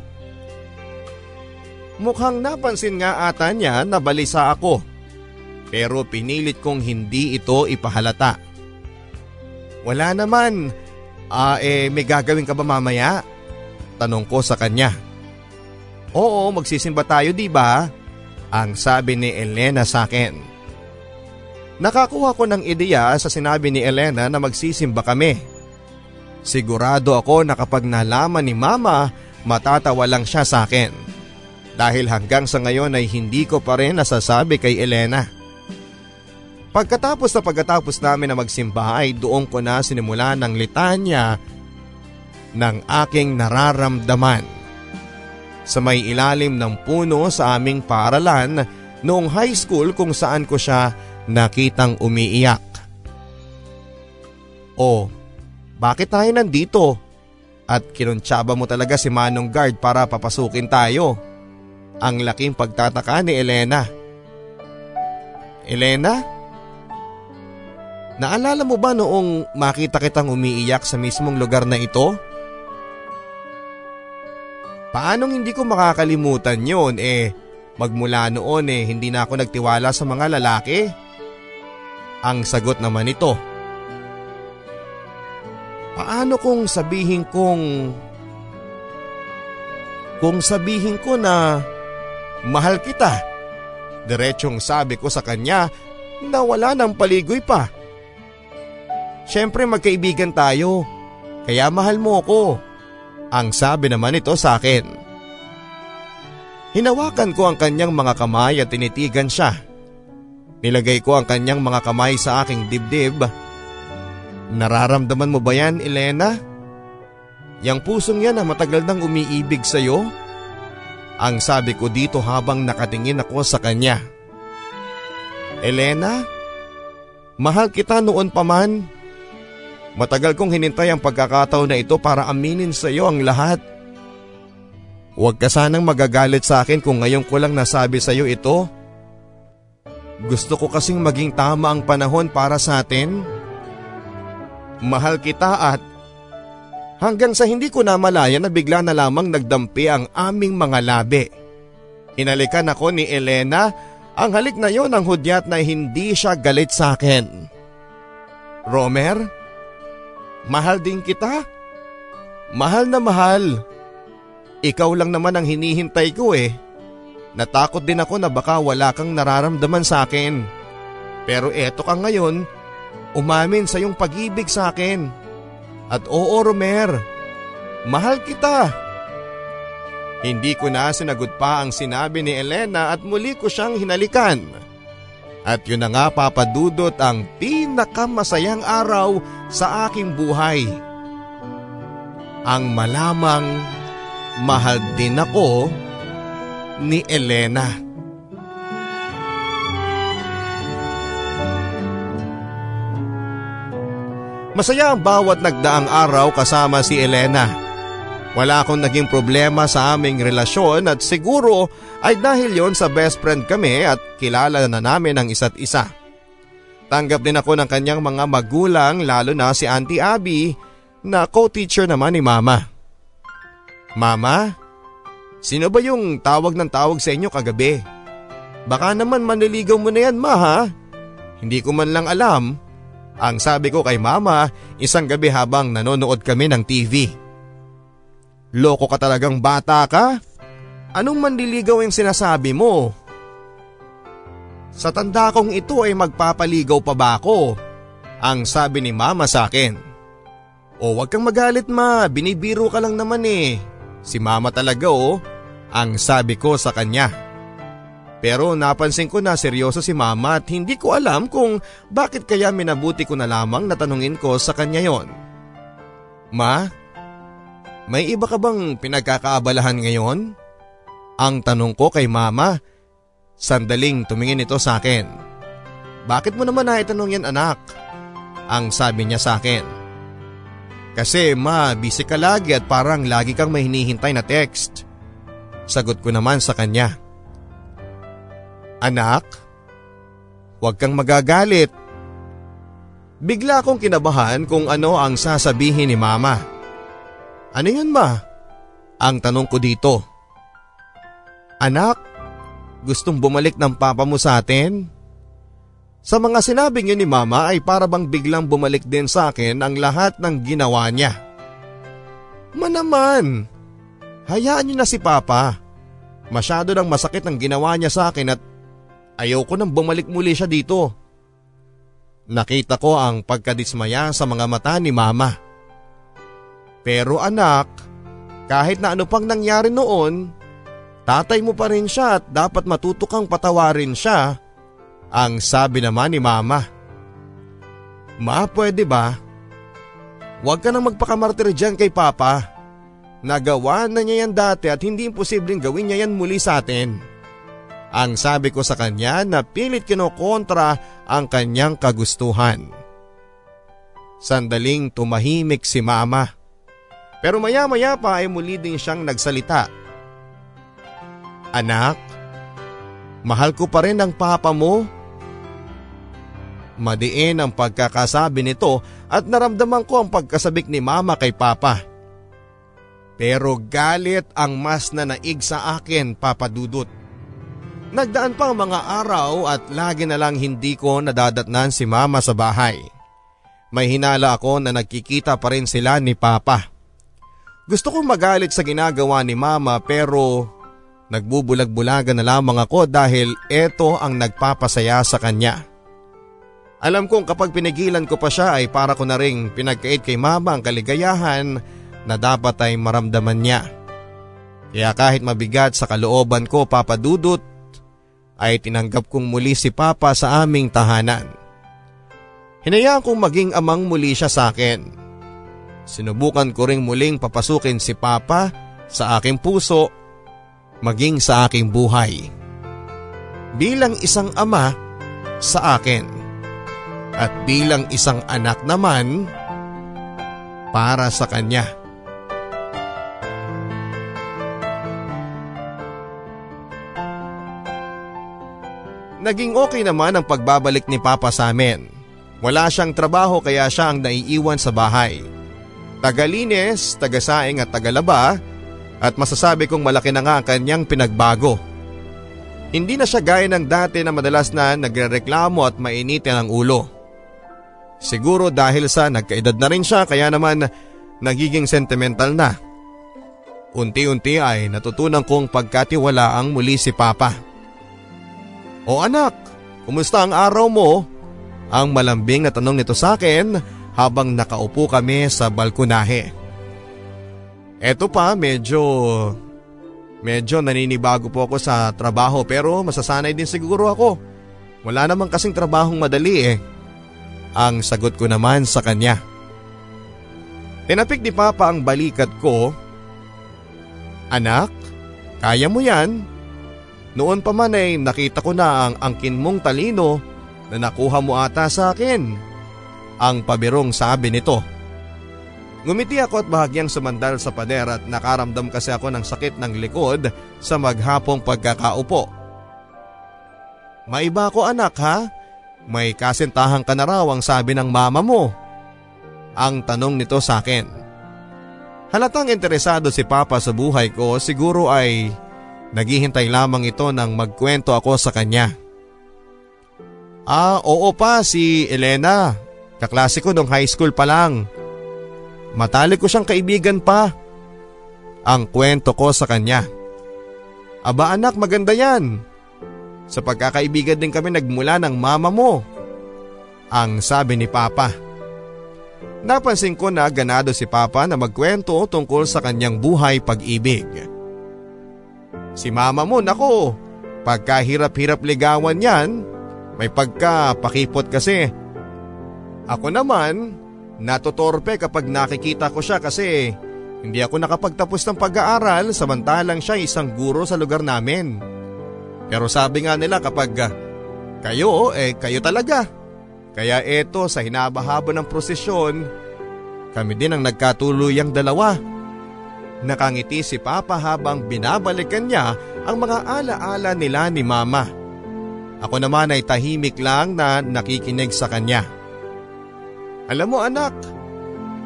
Mukhang napansin nga ata niya na balisa ako pero pinilit kong hindi ito ipahalata. Wala naman. Ah eh may gagawin ka ba mamaya? Tanong ko sa kanya. Oo magsisimba tayo di ba? Ang sabi ni Elena sa akin. Nakakuha ko ng ideya sa sinabi ni Elena na magsisimba kami. Sigurado ako na kapag nalaman ni mama matatawa lang siya sa akin. Dahil hanggang sa ngayon ay hindi ko pa rin nasasabi kay Elena. Pagkatapos na pagkatapos namin na magsimba ay doon ko na sinimula ng litanya ng aking nararamdaman. Sa may ilalim ng puno sa aming paaralan noong high school kung saan ko siya nakitang umiiyak. Oh, bakit tayo nandito? At kinuntsaba mo talaga si Manong Guard para papasukin tayo. Ang laking pagtataka ni Elena. Elena? Naalala mo ba noong makita kitang umiiyak sa mismong lugar na ito? Paanong hindi ko makakalimutan yon eh magmula noon eh hindi na ako nagtiwala sa mga lalaki? Ang sagot naman ito. Paano kung sabihin kong kung sabihin ko na mahal kita? Diretsyong sabi ko sa kanya na wala ng paligoy pa. Siyempre magkaibigan tayo. Kaya mahal mo ko. Ang sabi naman ito sa akin. Hinawakan ko ang kanyang mga kamay at tinitigan siya. Nilagay ko ang kanyang mga kamay sa aking dibdib. Nararamdaman mo ba yan, Elena? Yang pusong yan na matagal nang umiibig sa'yo? Ang sabi ko dito habang nakatingin ako sa kanya. Elena, mahal kita noon pa man. Matagal kong hinintay ang pagkakataon na ito para aminin sa iyo ang lahat. Huwag ka sanang magagalit sa akin kung ngayon ko lang nasabi sa iyo ito. Gusto ko kasing maging tama ang panahon para sa atin. Mahal kita at hanggang sa hindi ko namalaya na bigla na lamang nagdampi ang aming mga labi. Inalikan ako ni Elena, ang halik na yon ang hudyat na hindi siya galit sa akin. Romer, Mahal din kita. Mahal na mahal. Ikaw lang naman ang hinihintay ko eh. Natakot din ako na baka wala kang nararamdaman sa akin. Pero eto ka ngayon, umamin sa iyong pag-ibig sa akin. At oo Romer, Mahal kita. Hindi ko na sinagot pa ang sinabi ni Elena at muli ko siyang hinalikan. At yun na nga papadudot ang pinakamasayang araw sa aking buhay. Ang malamang mahal din ako ni Elena. Masaya ang bawat nagdaang araw kasama si Elena. Wala akong naging problema sa aming relasyon at siguro ay dahil yon sa best friend kami at kilala na namin ang isa't isa. Tanggap din ako ng kanyang mga magulang lalo na si Auntie Abby na co-teacher naman ni Mama. Mama, sino ba yung tawag ng tawag sa inyo kagabi? Baka naman manliligaw mo na yan ma ha? Hindi ko man lang alam ang sabi ko kay mama isang gabi habang nanonood kami ng TV. Loko ka talagang bata ka? Anong manliligaw yung sinasabi mo? Sa tanda kong ito ay magpapaligaw pa ba ako? Ang sabi ni mama sa akin. O wag kang magalit ma, binibiro ka lang naman eh. Si mama talaga oh, ang sabi ko sa kanya. Pero napansin ko na seryoso si mama at hindi ko alam kung bakit kaya minabuti ko na lamang natanungin ko sa kanya yon. Ma, may iba ka bang pinagkakaabalahan ngayon? Ang tanong ko kay mama, sandaling tumingin ito sa akin. Bakit mo naman naitanong yan anak? Ang sabi niya sa akin. Kasi ma, busy ka lagi at parang lagi kang may hinihintay na text. Sagot ko naman sa kanya. Anak, huwag kang magagalit. Bigla akong kinabahan kung ano ang sasabihin ni mama. Ano yun ma? Ang tanong ko dito. Anak, gustong bumalik ng papa mo sa atin? Sa mga sinabing yun ni mama ay para bang biglang bumalik din sa akin ang lahat ng ginawa niya. Manaman, hayaan niyo na si papa. Masyado nang masakit ang ginawa niya sa akin at Ayaw ko nang bumalik muli siya dito. Nakita ko ang pagkadismaya sa mga mata ni mama. Pero anak, kahit na ano pang nangyari noon, tatay mo pa rin siya at dapat matuto kang patawarin siya. Ang sabi naman ni mama. Ma, pwede ba? Huwag ka nang magpakamartir dyan kay papa. Nagawa na niya yan dati at hindi imposibleng gawin niya yan muli sa atin. Ang sabi ko sa kanya na pilit kinokontra ang kanyang kagustuhan. Sandaling tumahimik si mama. Pero maya maya pa ay muli din siyang nagsalita. Anak, mahal ko pa rin ang papa mo. Madiin ang pagkakasabi nito at naramdaman ko ang pagkasabik ni mama kay papa. Pero galit ang mas na naig sa akin, Papa Dudut. Nagdaan pa ang mga araw at lagi na lang hindi ko nadadatnan si mama sa bahay. May hinala ako na nagkikita pa rin sila ni papa. Gusto kong magalit sa ginagawa ni mama pero nagbubulag-bulagan na lamang ako dahil ito ang nagpapasaya sa kanya. Alam kong kapag pinigilan ko pa siya ay para ko na ring pinagkait kay mama ang kaligayahan na dapat ay maramdaman niya. Kaya kahit mabigat sa kalooban ko papadudot ay tinanggap kong muli si Papa sa aming tahanan. Hinayaan kong maging amang muli siya sa akin. Sinubukan ko ring muling papasukin si Papa sa aking puso, maging sa aking buhay. Bilang isang ama sa akin at bilang isang anak naman para sa kanya. Naging okay naman ang pagbabalik ni Papa sa amin. Wala siyang trabaho kaya siya ang naiiwan sa bahay. Tagalines, tagasaing at tagalaba at masasabi kong malaki na nga ang kanyang pinagbago. Hindi na siya gaya ng dati na madalas na nagrereklamo at mainitin ang ulo. Siguro dahil sa nagkaedad na rin siya kaya naman nagiging sentimental na. Unti-unti ay natutunan kong pagkatiwala ang muli si Papa. O anak, kumusta ang araw mo? Ang malambing na tanong nito sa akin habang nakaupo kami sa balkonahe. Eto pa, medyo Medyo naninibago po ako sa trabaho pero masasanay din siguro ako. Wala namang kasing trabahong madali eh. Ang sagot ko naman sa kanya. Tinapik ni Papa ang balikat ko. Anak, kaya mo yan. Noon pa man ay nakita ko na ang angkin mong talino na nakuha mo ata sa akin. Ang pabirong sabi nito. Ngumiti ako at bahagyang sumandal sa pader at nakaramdam kasi ako ng sakit ng likod sa maghapong pagkakaupo. Maiba ko anak ha? May kasintahan ka na raw ang sabi ng mama mo. Ang tanong nito sa akin. Halatang interesado si Papa sa buhay ko siguro ay naghihintay lamang ito nang magkwento ako sa kanya. Ah, oo pa si Elena. Kaklase ko nung high school pa lang. Matalik ko siyang kaibigan pa. Ang kwento ko sa kanya. Aba anak maganda yan. Sa pagkakaibigan din kami nagmula ng mama mo. Ang sabi ni Papa. Napansin ko na ganado si Papa na magkwento tungkol sa kanyang buhay pag-ibig. Si mama mo nako, pagkahirap-hirap ligawan yan, may pagka-pakipot kasi. Ako naman, Natutorpe kapag nakikita ko siya kasi hindi ako nakapagtapos ng pag-aaral samantalang siya isang guro sa lugar namin. Pero sabi nga nila kapag kayo eh kayo talaga. Kaya eto sa hinabahaba ng prosesyon, kami din ang nagkatuluyang dalawa. Nakangiti si Papa habang binabalikan niya ang mga alaala nila ni Mama. Ako naman ay tahimik lang na nakikinig sa kanya. Alam mo anak,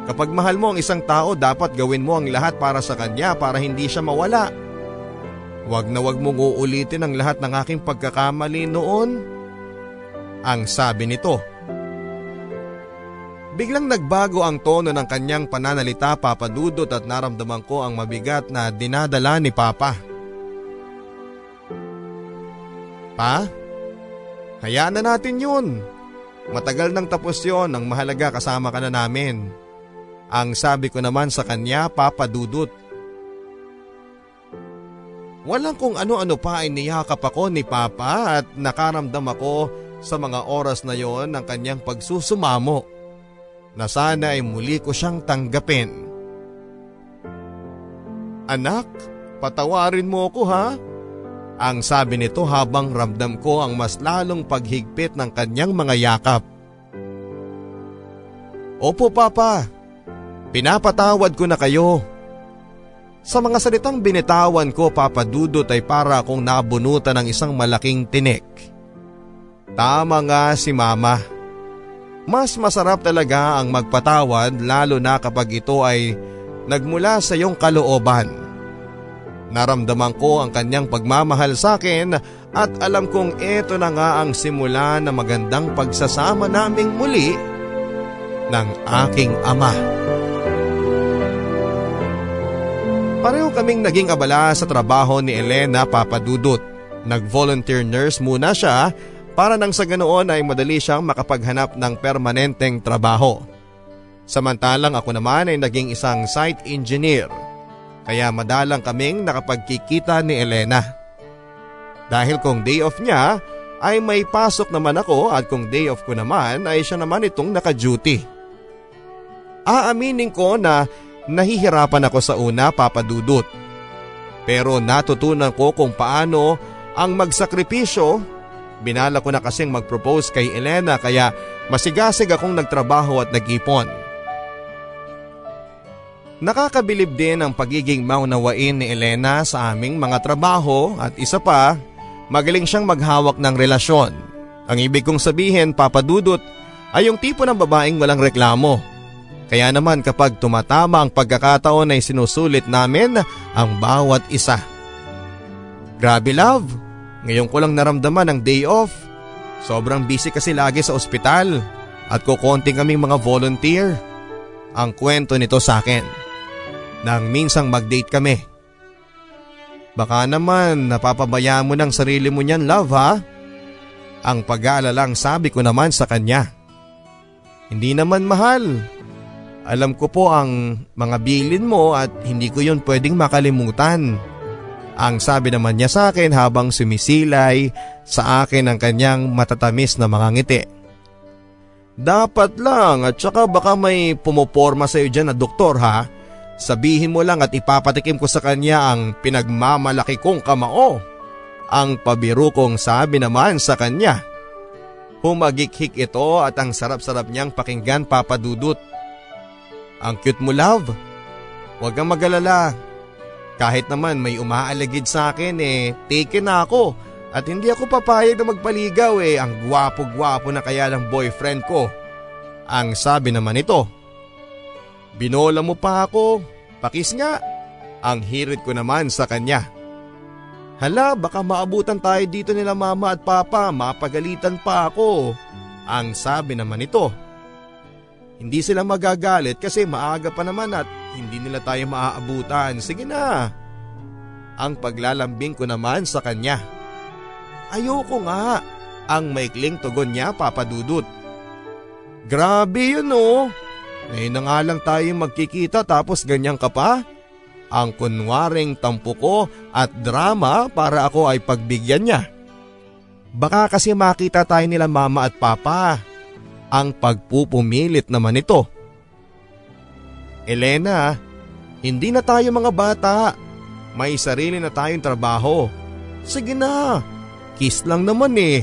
kapag mahal mo ang isang tao dapat gawin mo ang lahat para sa kanya para hindi siya mawala. Huwag na wag mong uulitin ang lahat ng aking pagkakamali noon. Ang sabi nito. Biglang nagbago ang tono ng kanyang pananalita papadudot at naramdaman ko ang mabigat na dinadala ni Papa. Pa, hayaan na natin yun. Matagal nang tapos yon ang mahalaga kasama ka na namin. Ang sabi ko naman sa kanya, Papa Dudut. Walang kung ano-ano pa ay niyakap ako ni Papa at nakaramdam ako sa mga oras na yon ng kanyang pagsusumamo na sana ay muli ko siyang tanggapin. Anak, patawarin mo ako ha? Ang sabi nito habang ramdam ko ang mas lalong paghigpit ng kanyang mga yakap. Opo papa, pinapatawad ko na kayo. Sa mga salitang binitawan ko papadudot ay para akong nabunutan ng isang malaking tinik. Tama nga si mama. Mas masarap talaga ang magpatawad lalo na kapag ito ay nagmula sa iyong kalooban. Naramdaman ko ang kanyang pagmamahal sa akin at alam kong ito na nga ang simula na magandang pagsasama naming muli ng aking ama. Pareho kaming naging abala sa trabaho ni Elena Papadudot. Nag-volunteer nurse muna siya para nang sa ganoon ay madali siyang makapaghanap ng permanenteng trabaho. Samantalang ako naman ay naging isang site engineer kaya madalang kaming nakapagkikita ni Elena. Dahil kung day off niya ay may pasok naman ako at kung day off ko naman ay siya naman itong naka-duty. Aaminin ko na nahihirapan ako sa una papadudot. Pero natutunan ko kung paano ang magsakripisyo. Binala ko na kasing mag-propose kay Elena kaya masigasig akong nagtrabaho at nag-ipon. Nakakabilib din ang pagiging maunawain ni Elena sa aming mga trabaho at isa pa, magaling siyang maghawak ng relasyon. Ang ibig kong sabihin, papadudot, ay yung tipo ng babaeng walang reklamo. Kaya naman kapag tumatama ang pagkakataon ay sinusulit namin ang bawat isa. Grabe love, ngayon ko lang naramdaman ang day off. Sobrang busy kasi lagi sa ospital at kukonting kaming mga volunteer. Ang kwento nito sa akin nang minsang mag-date kami. Baka naman napapabaya mo ng sarili mo niyan love ha? Ang pag-aalalang sabi ko naman sa kanya. Hindi naman mahal. Alam ko po ang mga bilin mo at hindi ko yon pwedeng makalimutan. Ang sabi naman niya sa akin habang sumisilay sa akin ang kanyang matatamis na mga ngiti. Dapat lang at saka baka may pumoporma sa iyo dyan na doktor ha. Sabihin mo lang at ipapatikim ko sa kanya ang pinagmamalaki kong kamao. Ang pabiro kong sabi naman sa kanya. Humagikhik ito at ang sarap-sarap niyang pakinggan papadudot. Ang cute mo love. Huwag kang magalala. Kahit naman may umaalagid sa akin eh, taken na ako. At hindi ako papayag na magpaligaw eh, ang gwapo-gwapo na kaya ng boyfriend ko. Ang sabi naman ito. Binola mo pa ako, pakis nga. Ang hirit ko naman sa kanya. Hala, baka maabutan tayo dito nila mama at papa, mapagalitan pa ako. Ang sabi naman ito. Hindi sila magagalit kasi maaga pa naman at hindi nila tayo maaabutan. Sige na. Ang paglalambing ko naman sa kanya. Ayoko nga. Ang maikling tugon niya papadudot. Grabe yun oh. Ngayon na nga lang tayo magkikita tapos ganyan ka pa? ang kunwaring tampuko at drama para ako ay pagbigyan niya. Baka kasi makita tayo nila mama at papa. Ang pagpupumilit naman ito. Elena, hindi na tayo mga bata. May sarili na tayong trabaho. Sige na, kiss lang naman eh.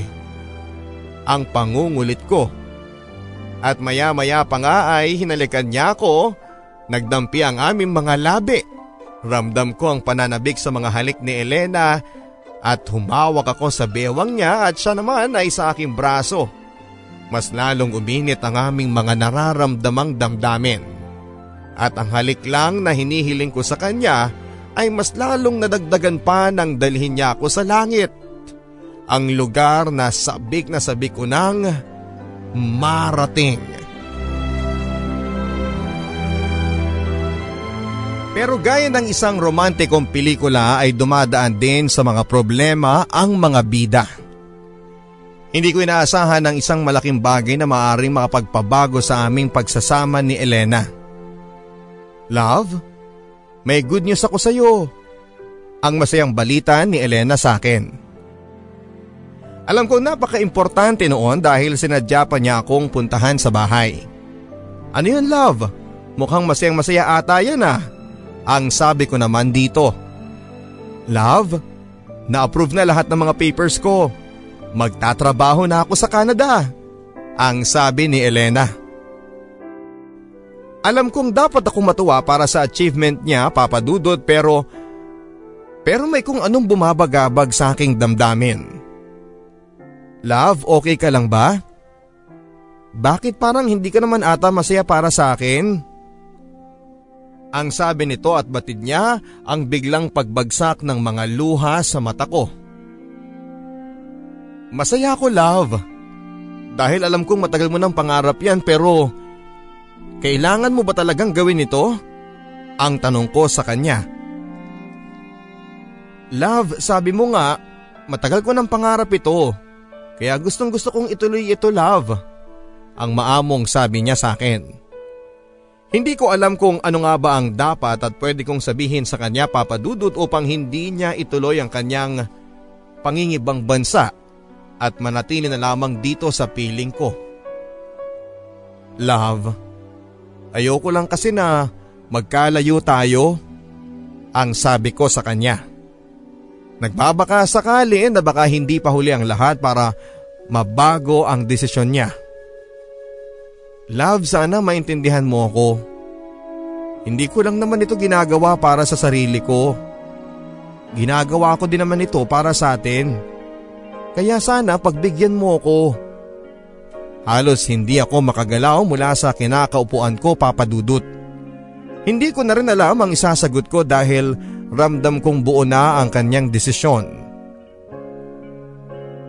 Ang pangungulit ko. At maya maya pa nga ay hinalikan niya ako. Nagdampi ang aming mga labi. Ramdam ko ang pananabik sa mga halik ni Elena at humawak ako sa bewang niya at siya naman ay sa aking braso. Mas lalong uminit ang aming mga nararamdamang damdamin. At ang halik lang na hinihiling ko sa kanya ay mas lalong nadagdagan pa ng dalhin niya ako sa langit. Ang lugar na sabik na sabik ko nang marating. Pero gaya ng isang romantikong pelikula ay dumadaan din sa mga problema ang mga bida. Hindi ko inaasahan ng isang malaking bagay na maaaring makapagpabago sa aming pagsasama ni Elena. Love, may good news ako sa iyo. Ang masayang balita ni Elena sa akin. Alam ko napaka-importante noon dahil sinadya pa niya akong puntahan sa bahay. Ano yun love? Mukhang masayang masaya ata yan ah. Ang sabi ko naman dito. Love, na-approve na lahat ng mga papers ko. Magtatrabaho na ako sa Canada. Ang sabi ni Elena. Alam kong dapat ako matuwa para sa achievement niya papadudod pero pero may kung anong bumabagabag sa aking damdamin. Love, okay ka lang ba? Bakit parang hindi ka naman ata masaya para sa akin? Ang sabi nito at batid niya ang biglang pagbagsak ng mga luha sa mata ko. Masaya ako love. Dahil alam kong matagal mo ng pangarap yan pero kailangan mo ba talagang gawin ito? Ang tanong ko sa kanya. Love, sabi mo nga, matagal ko ng pangarap ito. Kaya gustong gusto kong ituloy ito love. Ang maamong sabi niya sa akin. Hindi ko alam kung ano nga ba ang dapat at pwede kong sabihin sa kanya papadudot upang hindi niya ituloy ang kanyang pangingibang bansa at manatili na lamang dito sa piling ko. Love, ayoko lang kasi na magkalayo tayo, ang sabi ko sa kanya. Nagbabaka sakali na baka hindi pa huli ang lahat para mabago ang desisyon niya. Love, sana maintindihan mo ako. Hindi ko lang naman ito ginagawa para sa sarili ko. Ginagawa ko din naman ito para sa atin. Kaya sana pagbigyan mo ako. Halos hindi ako makagalaw mula sa kinakaupuan ko papadudot. Hindi ko na rin alam ang isasagot ko dahil ramdam kong buo na ang kanyang desisyon.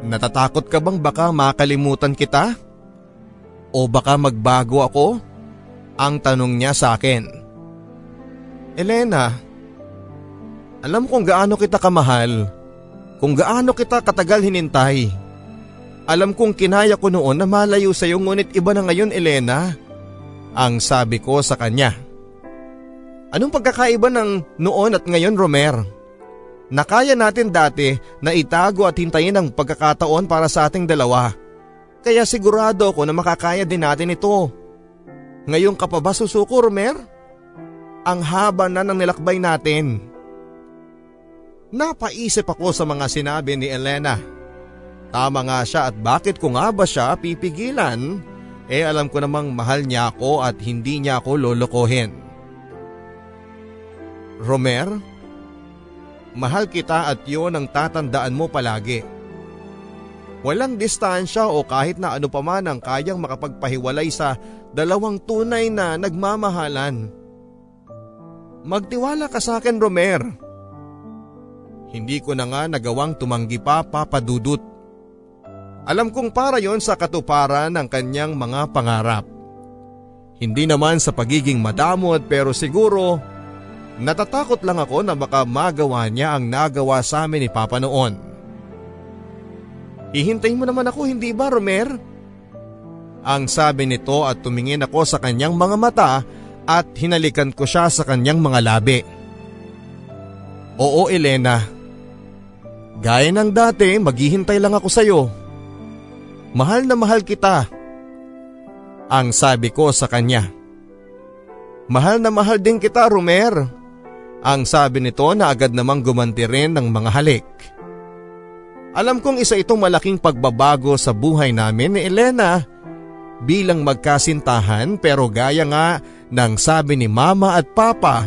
Natatakot ka bang baka makalimutan kita? O baka magbago ako? Ang tanong niya sa akin. Elena, alam kong gaano kita kamahal, kung gaano kita katagal hinintay. Alam kong kinaya ko noon na malayo sa iyo ngunit iba na ngayon Elena. Ang sabi ko sa kanya. Anong pagkakaiba ng noon at ngayon Romer? Nakaya natin dati na itago at hintayin ang pagkakataon para sa ating dalawa. Kaya sigurado ako na makakaya din natin ito. Ngayon ka pa ba susuko Romer? Ang haba na ng nilakbay natin. Napaisip ako sa mga sinabi ni Elena. Tama nga siya at bakit ko nga ba siya pipigilan? Eh alam ko namang mahal niya ako at hindi niya ako lolokohin. Romer, mahal kita at yun ang tatandaan mo palagi. Walang distansya o kahit na ano pa man ang kayang makapagpahiwalay sa dalawang tunay na nagmamahalan. Magtiwala ka sa akin Romer. Hindi ko na nga nagawang tumanggi pa papadudot. Alam kong para yon sa katuparan ng kanyang mga pangarap. Hindi naman sa pagiging madamot pero siguro natatakot lang ako na baka magawa niya ang nagawa sa amin ni Papa noon. Hihintayin mo naman ako hindi ba Romer? Ang sabi nito at tumingin ako sa kanyang mga mata at hinalikan ko siya sa kanyang mga labi. Oo Elena, gaya ng dati maghihintay lang ako sa iyo. Mahal na mahal kita. Ang sabi ko sa kanya. Mahal na mahal din kita, Romer. Ang sabi nito na agad namang gumanti rin ng mga halik. Alam kong isa itong malaking pagbabago sa buhay namin ni Elena bilang magkasintahan pero gaya nga ng sabi ni Mama at Papa.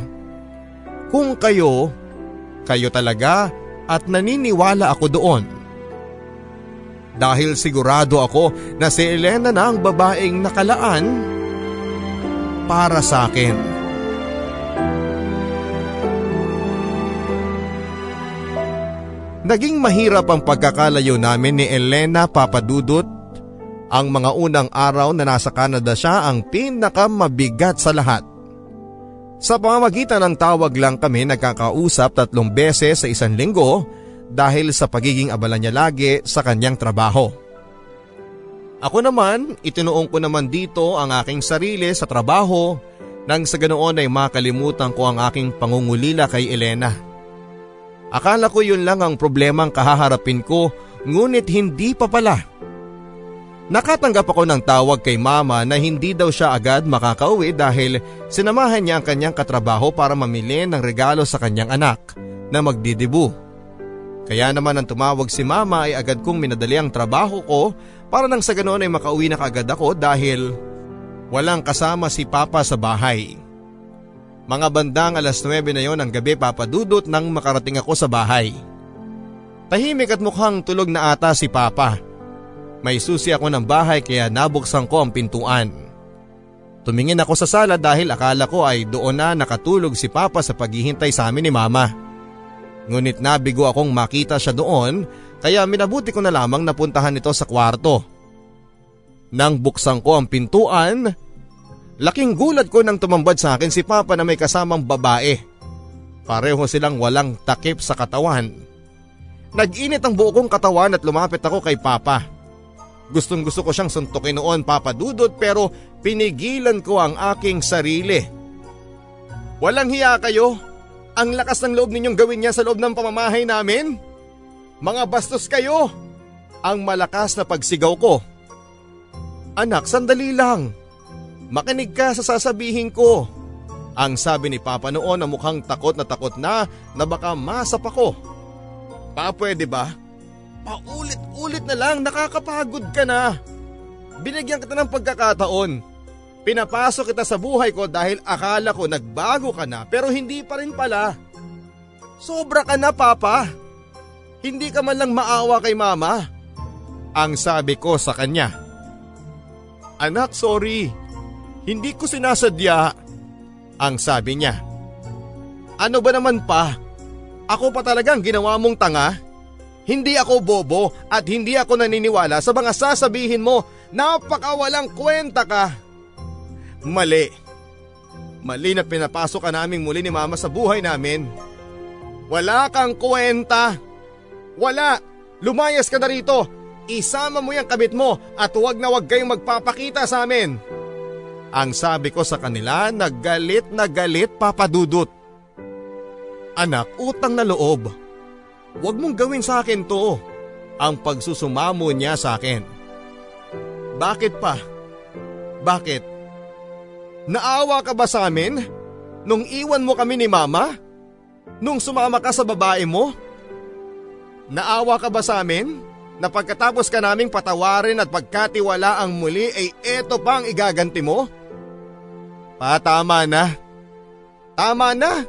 Kung kayo, kayo talaga at naniniwala ako doon dahil sigurado ako na si Elena na ang babaeng nakalaan para sa akin. Naging mahirap ang pagkakalayo namin ni Elena Papadudot. Ang mga unang araw na nasa Canada siya ang pinakamabigat sa lahat. Sa pamamagitan ng tawag lang kami nagkakausap tatlong beses sa isang linggo dahil sa pagiging abala niya lagi sa kanyang trabaho. Ako naman, itinuong ko naman dito ang aking sarili sa trabaho nang sa ganoon ay makalimutan ko ang aking pangungulila kay Elena. Akala ko yun lang ang problemang kahaharapin ko ngunit hindi pa pala. Nakatanggap ako ng tawag kay mama na hindi daw siya agad makakauwi dahil sinamahan niya ang kanyang katrabaho para mamili ng regalo sa kanyang anak na magdidibu. Kaya naman ang tumawag si mama ay agad kong minadali ang trabaho ko para nang sa ganoon ay makauwi na kaagad ako dahil walang kasama si papa sa bahay. Mga bandang alas 9 na yon ng gabi papadudot nang makarating ako sa bahay. Tahimik at mukhang tulog na ata si papa. May susi ako ng bahay kaya nabuksan ko ang pintuan. Tumingin ako sa sala dahil akala ko ay doon na nakatulog si papa sa paghihintay sa amin ni mama. Ngunit nabigo akong makita siya doon kaya minabuti ko na lamang napuntahan ito sa kwarto. Nang buksan ko ang pintuan, laking gulat ko nang tumambad sa akin si Papa na may kasamang babae. Pareho silang walang takip sa katawan. Nag-init ang buo kong katawan at lumapit ako kay Papa. Gustong gusto ko siyang suntukin noon Papa Dudot pero pinigilan ko ang aking sarili. Walang hiya kayo. Ang lakas ng loob ninyong gawin niya sa loob ng pamamahay namin? Mga bastos kayo! Ang malakas na pagsigaw ko. Anak, sandali lang. Makinig ka sa sasabihin ko. Ang sabi ni Papa noon na mukhang takot na takot na na baka masap ako. Pa, pwede ba? Paulit-ulit na lang, nakakapagod ka na. Binigyan kita ng pagkakataon. Pinapasok kita sa buhay ko dahil akala ko nagbago ka na pero hindi pa rin pala. Sobra ka na papa. Hindi ka man lang maawa kay mama. Ang sabi ko sa kanya. Anak sorry. Hindi ko sinasadya. Ang sabi niya. Ano ba naman pa? Ako pa talagang ginawa mong tanga? Hindi ako bobo at hindi ako naniniwala sa mga sasabihin mo. Napakawalang kwenta ka. Mali. Mali na pinapasok ka naming muli ni mama sa buhay namin. Wala kang kwenta. Wala. Lumayas ka na rito. Isama mo yung kabit mo at huwag na huwag kayong magpapakita sa amin. Ang sabi ko sa kanila na galit na galit papadudot. Anak, utang na loob. Huwag mong gawin sa akin to. Ang pagsusumamo niya sa akin. Bakit pa? Bakit? Naawa ka ba sa amin? Nung iwan mo kami ni mama? Nung sumama ka sa babae mo? Naawa ka ba sa amin? Na pagkatapos ka naming patawarin at pagkatiwala ang muli ay eto pa ang igaganti mo? Patama na. Tama na.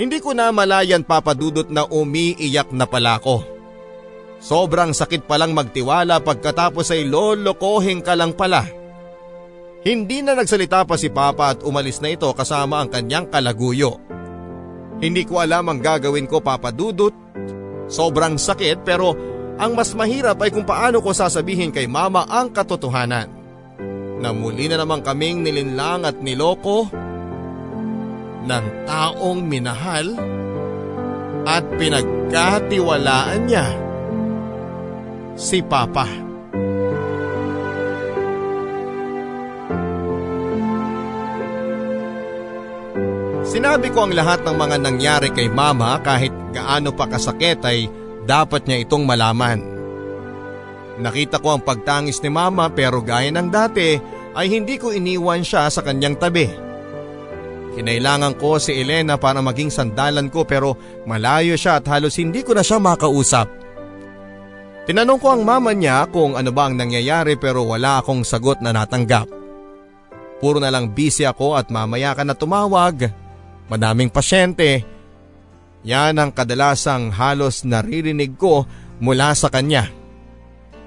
Hindi ko na malayan papadudot na umiiyak na pala ako. Sobrang sakit palang magtiwala pagkatapos ay lolokohin ka lang pala. Hindi na nagsalita pa si Papa at umalis na ito kasama ang kanyang kalaguyo. Hindi ko alam ang gagawin ko papadudot. Sobrang sakit pero ang mas mahirap ay kung paano ko sasabihin kay mama ang katotohanan. Na muli na naman kaming nilinlang at niloko ng taong minahal at pinagkatiwalaan niya si Papa. Sinabi ko ang lahat ng mga nangyari kay mama kahit gaano pa kasakit ay dapat niya itong malaman. Nakita ko ang pagtangis ni mama pero gaya ng dati ay hindi ko iniwan siya sa kanyang tabi. Kinailangan ko si Elena para maging sandalan ko pero malayo siya at halos hindi ko na siya makausap. Tinanong ko ang mama niya kung ano ba ang nangyayari pero wala akong sagot na natanggap. Puro na lang busy ako at mamaya ka na tumawag. Madaming pasyente. Yan ang kadalasang halos naririnig ko mula sa kanya.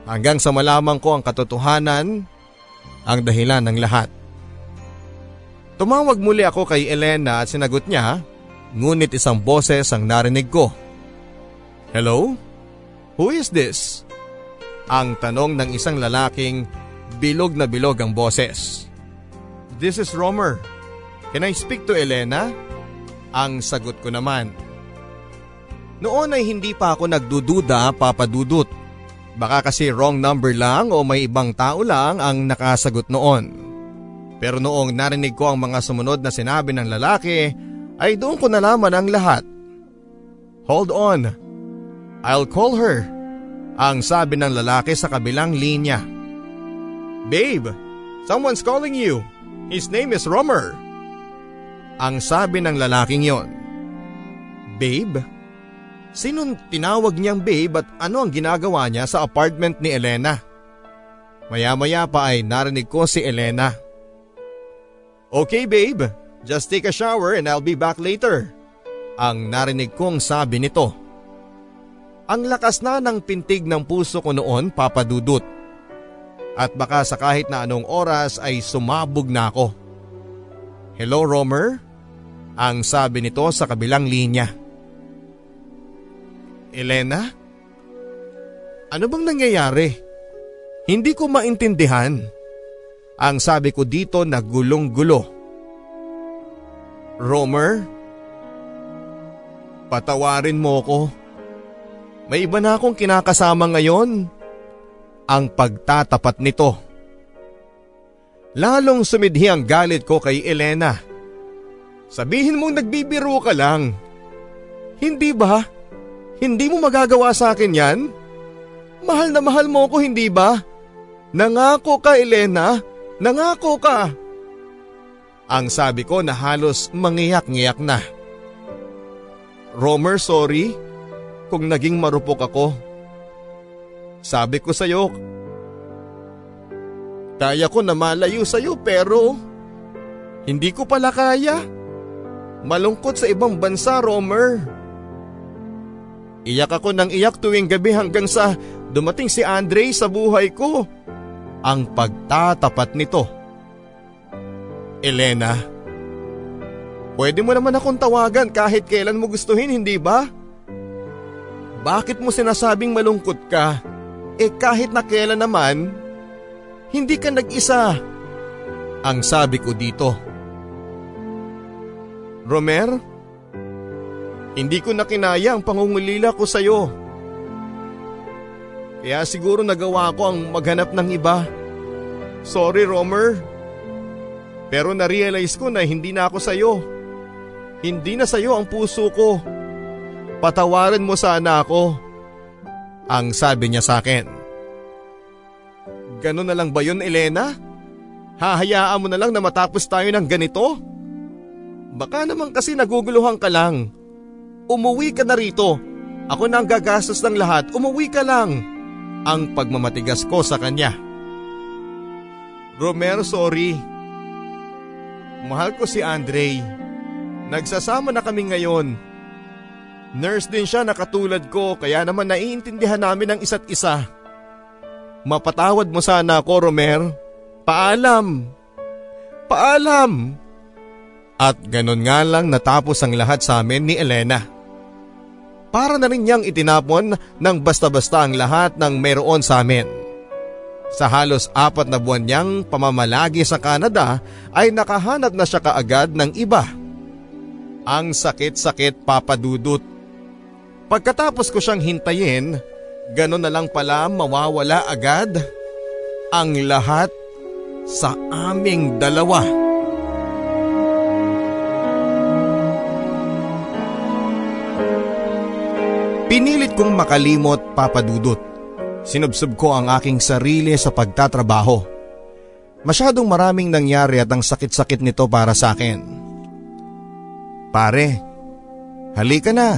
Hanggang sa malaman ko ang katotohanan, ang dahilan ng lahat. Tumawag muli ako kay Elena at sinagot niya, ngunit isang boses ang narinig ko. Hello? Who is this? Ang tanong ng isang lalaking bilog na bilog ang boses. This is Romer. Can I speak to Elena? Ang sagot ko naman. Noon ay hindi pa ako nagdududa papadudot. Baka kasi wrong number lang o may ibang tao lang ang nakasagot noon. Pero noong narinig ko ang mga sumunod na sinabi ng lalaki ay doon ko nalaman ang lahat. Hold on. I'll call her. Ang sabi ng lalaki sa kabilang linya. Babe, someone's calling you. His name is Romer. Ang sabi ng lalaking yon. Babe? Sinong tinawag niyang babe at ano ang ginagawa niya sa apartment ni Elena? Maya-maya pa ay narinig ko si Elena. Okay babe, just take a shower and I'll be back later. Ang narinig kong sabi nito. Ang lakas na ng pintig ng puso ko noon papadudot. At baka sa kahit na anong oras ay sumabog na ako. Hello Romer? Ang sabi nito sa kabilang linya. Elena? Ano bang nangyayari? Hindi ko maintindihan. Ang sabi ko dito na gulong-gulo. Romer? Patawarin mo ko. May iba na akong kinakasama ngayon. Ang pagtatapat nito. Lalong sumidhi ang galit ko kay Elena. Sabihin mong nagbibiro ka lang. Hindi ba? Hindi mo magagawa sa akin yan? Mahal na mahal mo ko hindi ba? Nangako ka Elena. Nangako ka! Ang sabi ko na halos mangiyak-ngiyak na. Romer, sorry kung naging marupok ako. Sabi ko sa'yo, kaya ko na malayo sa'yo pero hindi ko pala kaya. Malungkot sa ibang bansa, Romer. Iyak ako ng iyak tuwing gabi hanggang sa dumating si Andre sa buhay ko ang pagtatapat nito. Elena, pwede mo naman akong tawagan kahit kailan mo gustuhin, hindi ba? Bakit mo sinasabing malungkot ka? Eh kahit na kailan naman, hindi ka nag-isa. Ang sabi ko dito. Romer, hindi ko na kinaya ang pangungulila ko sa'yo. Kaya siguro nagawa ko ang maghanap ng iba. Sorry Romer. Pero na-realize ko na hindi na ako sa'yo. Hindi na sa'yo ang puso ko. Patawarin mo sana ako. Ang sabi niya sa akin. Ganun na lang ba yun Elena? Hahayaan mo na lang na matapos tayo ng ganito? Baka naman kasi naguguluhan ka lang. Umuwi ka na rito. Ako na ang gagastos ng lahat. Umuwi ka lang. Ang pagmamatigas ko sa kanya. Romero, sorry. Mahal ko si Andre. Nagsasama na kami ngayon. Nurse din siya na katulad ko kaya naman naiintindihan namin ang isa't isa. Mapatawad mo sana ako, Romer. Paalam. Paalam. At ganon nga lang natapos ang lahat sa amin ni Elena. Para na rin niyang itinapon ng basta-basta ang lahat ng meron sa amin. Sa halos apat na buwan niyang pamamalagi sa Canada ay nakahanap na siya kaagad ng iba. Ang sakit-sakit papadudot. Pagkatapos ko siyang hintayin, gano'n na lang pala mawawala agad ang lahat sa aming dalawa. Pinilit kong makalimot papadudot. Sinubsob ko ang aking sarili sa pagtatrabaho. Masyadong maraming nangyari at ang sakit-sakit nito para sa akin. Pare, halika na.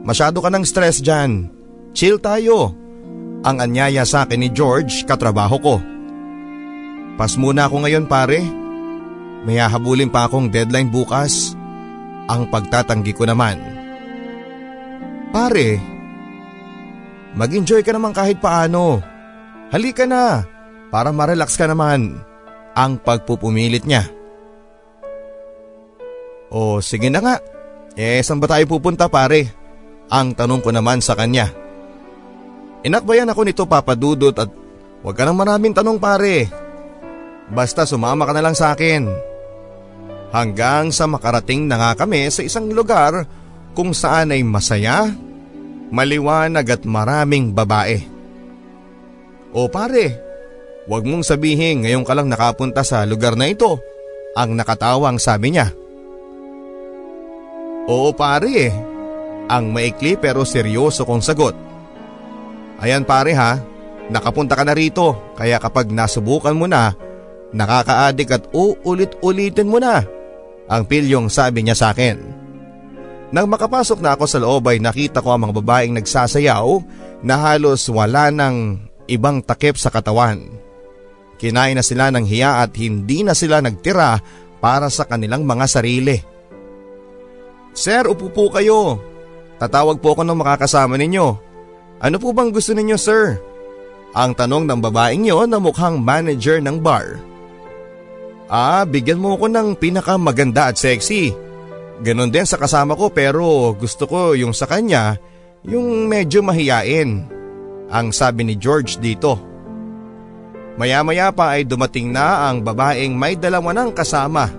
Masyado ka ng stress dyan. Chill tayo. Ang anyaya sa akin ni George, katrabaho ko. Pas muna ako ngayon pare. May hahabulin pa akong deadline bukas. Ang pagtatanggi ko naman. Pare, mag-enjoy ka naman kahit paano. Halika na, para ma-relax ka naman. Ang pagpupumilit niya. O sige na nga, eh saan ba tayo pupunta pare? Ang tanong ko naman sa kanya. Inakbayan ako nito papadudot at huwag ka nang maraming tanong pare. Basta sumama ka na lang sa akin. Hanggang sa makarating na nga kami sa isang lugar kung saan ay masaya, maliwanag at maraming babae. O pare, wag mong sabihin ngayon ka lang nakapunta sa lugar na ito, ang nakatawang sabi niya. Oo pare, ang maikli pero seryoso kong sagot. Ayan pare ha, nakapunta ka na rito kaya kapag nasubukan mo na, nakakaadik at uulit-ulitin mo na. Ang pilyong sabi niya sa akin. Nang makapasok na ako sa loob ay nakita ko ang mga babaeng nagsasayaw na halos wala ng ibang takip sa katawan. Kinain na sila ng hiya at hindi na sila nagtira para sa kanilang mga sarili. Sir, upo po kayo. Tatawag po ako ng makakasama ninyo. Ano po bang gusto ninyo sir? Ang tanong ng babaeng yon na mukhang manager ng bar. Ah, bigyan mo ko ng pinakamaganda at sexy. Ganon din sa kasama ko pero gusto ko yung sa kanya, yung medyo mahiyain. Ang sabi ni George dito. Maya-maya pa ay dumating na ang babaeng may dalawa ng kasama.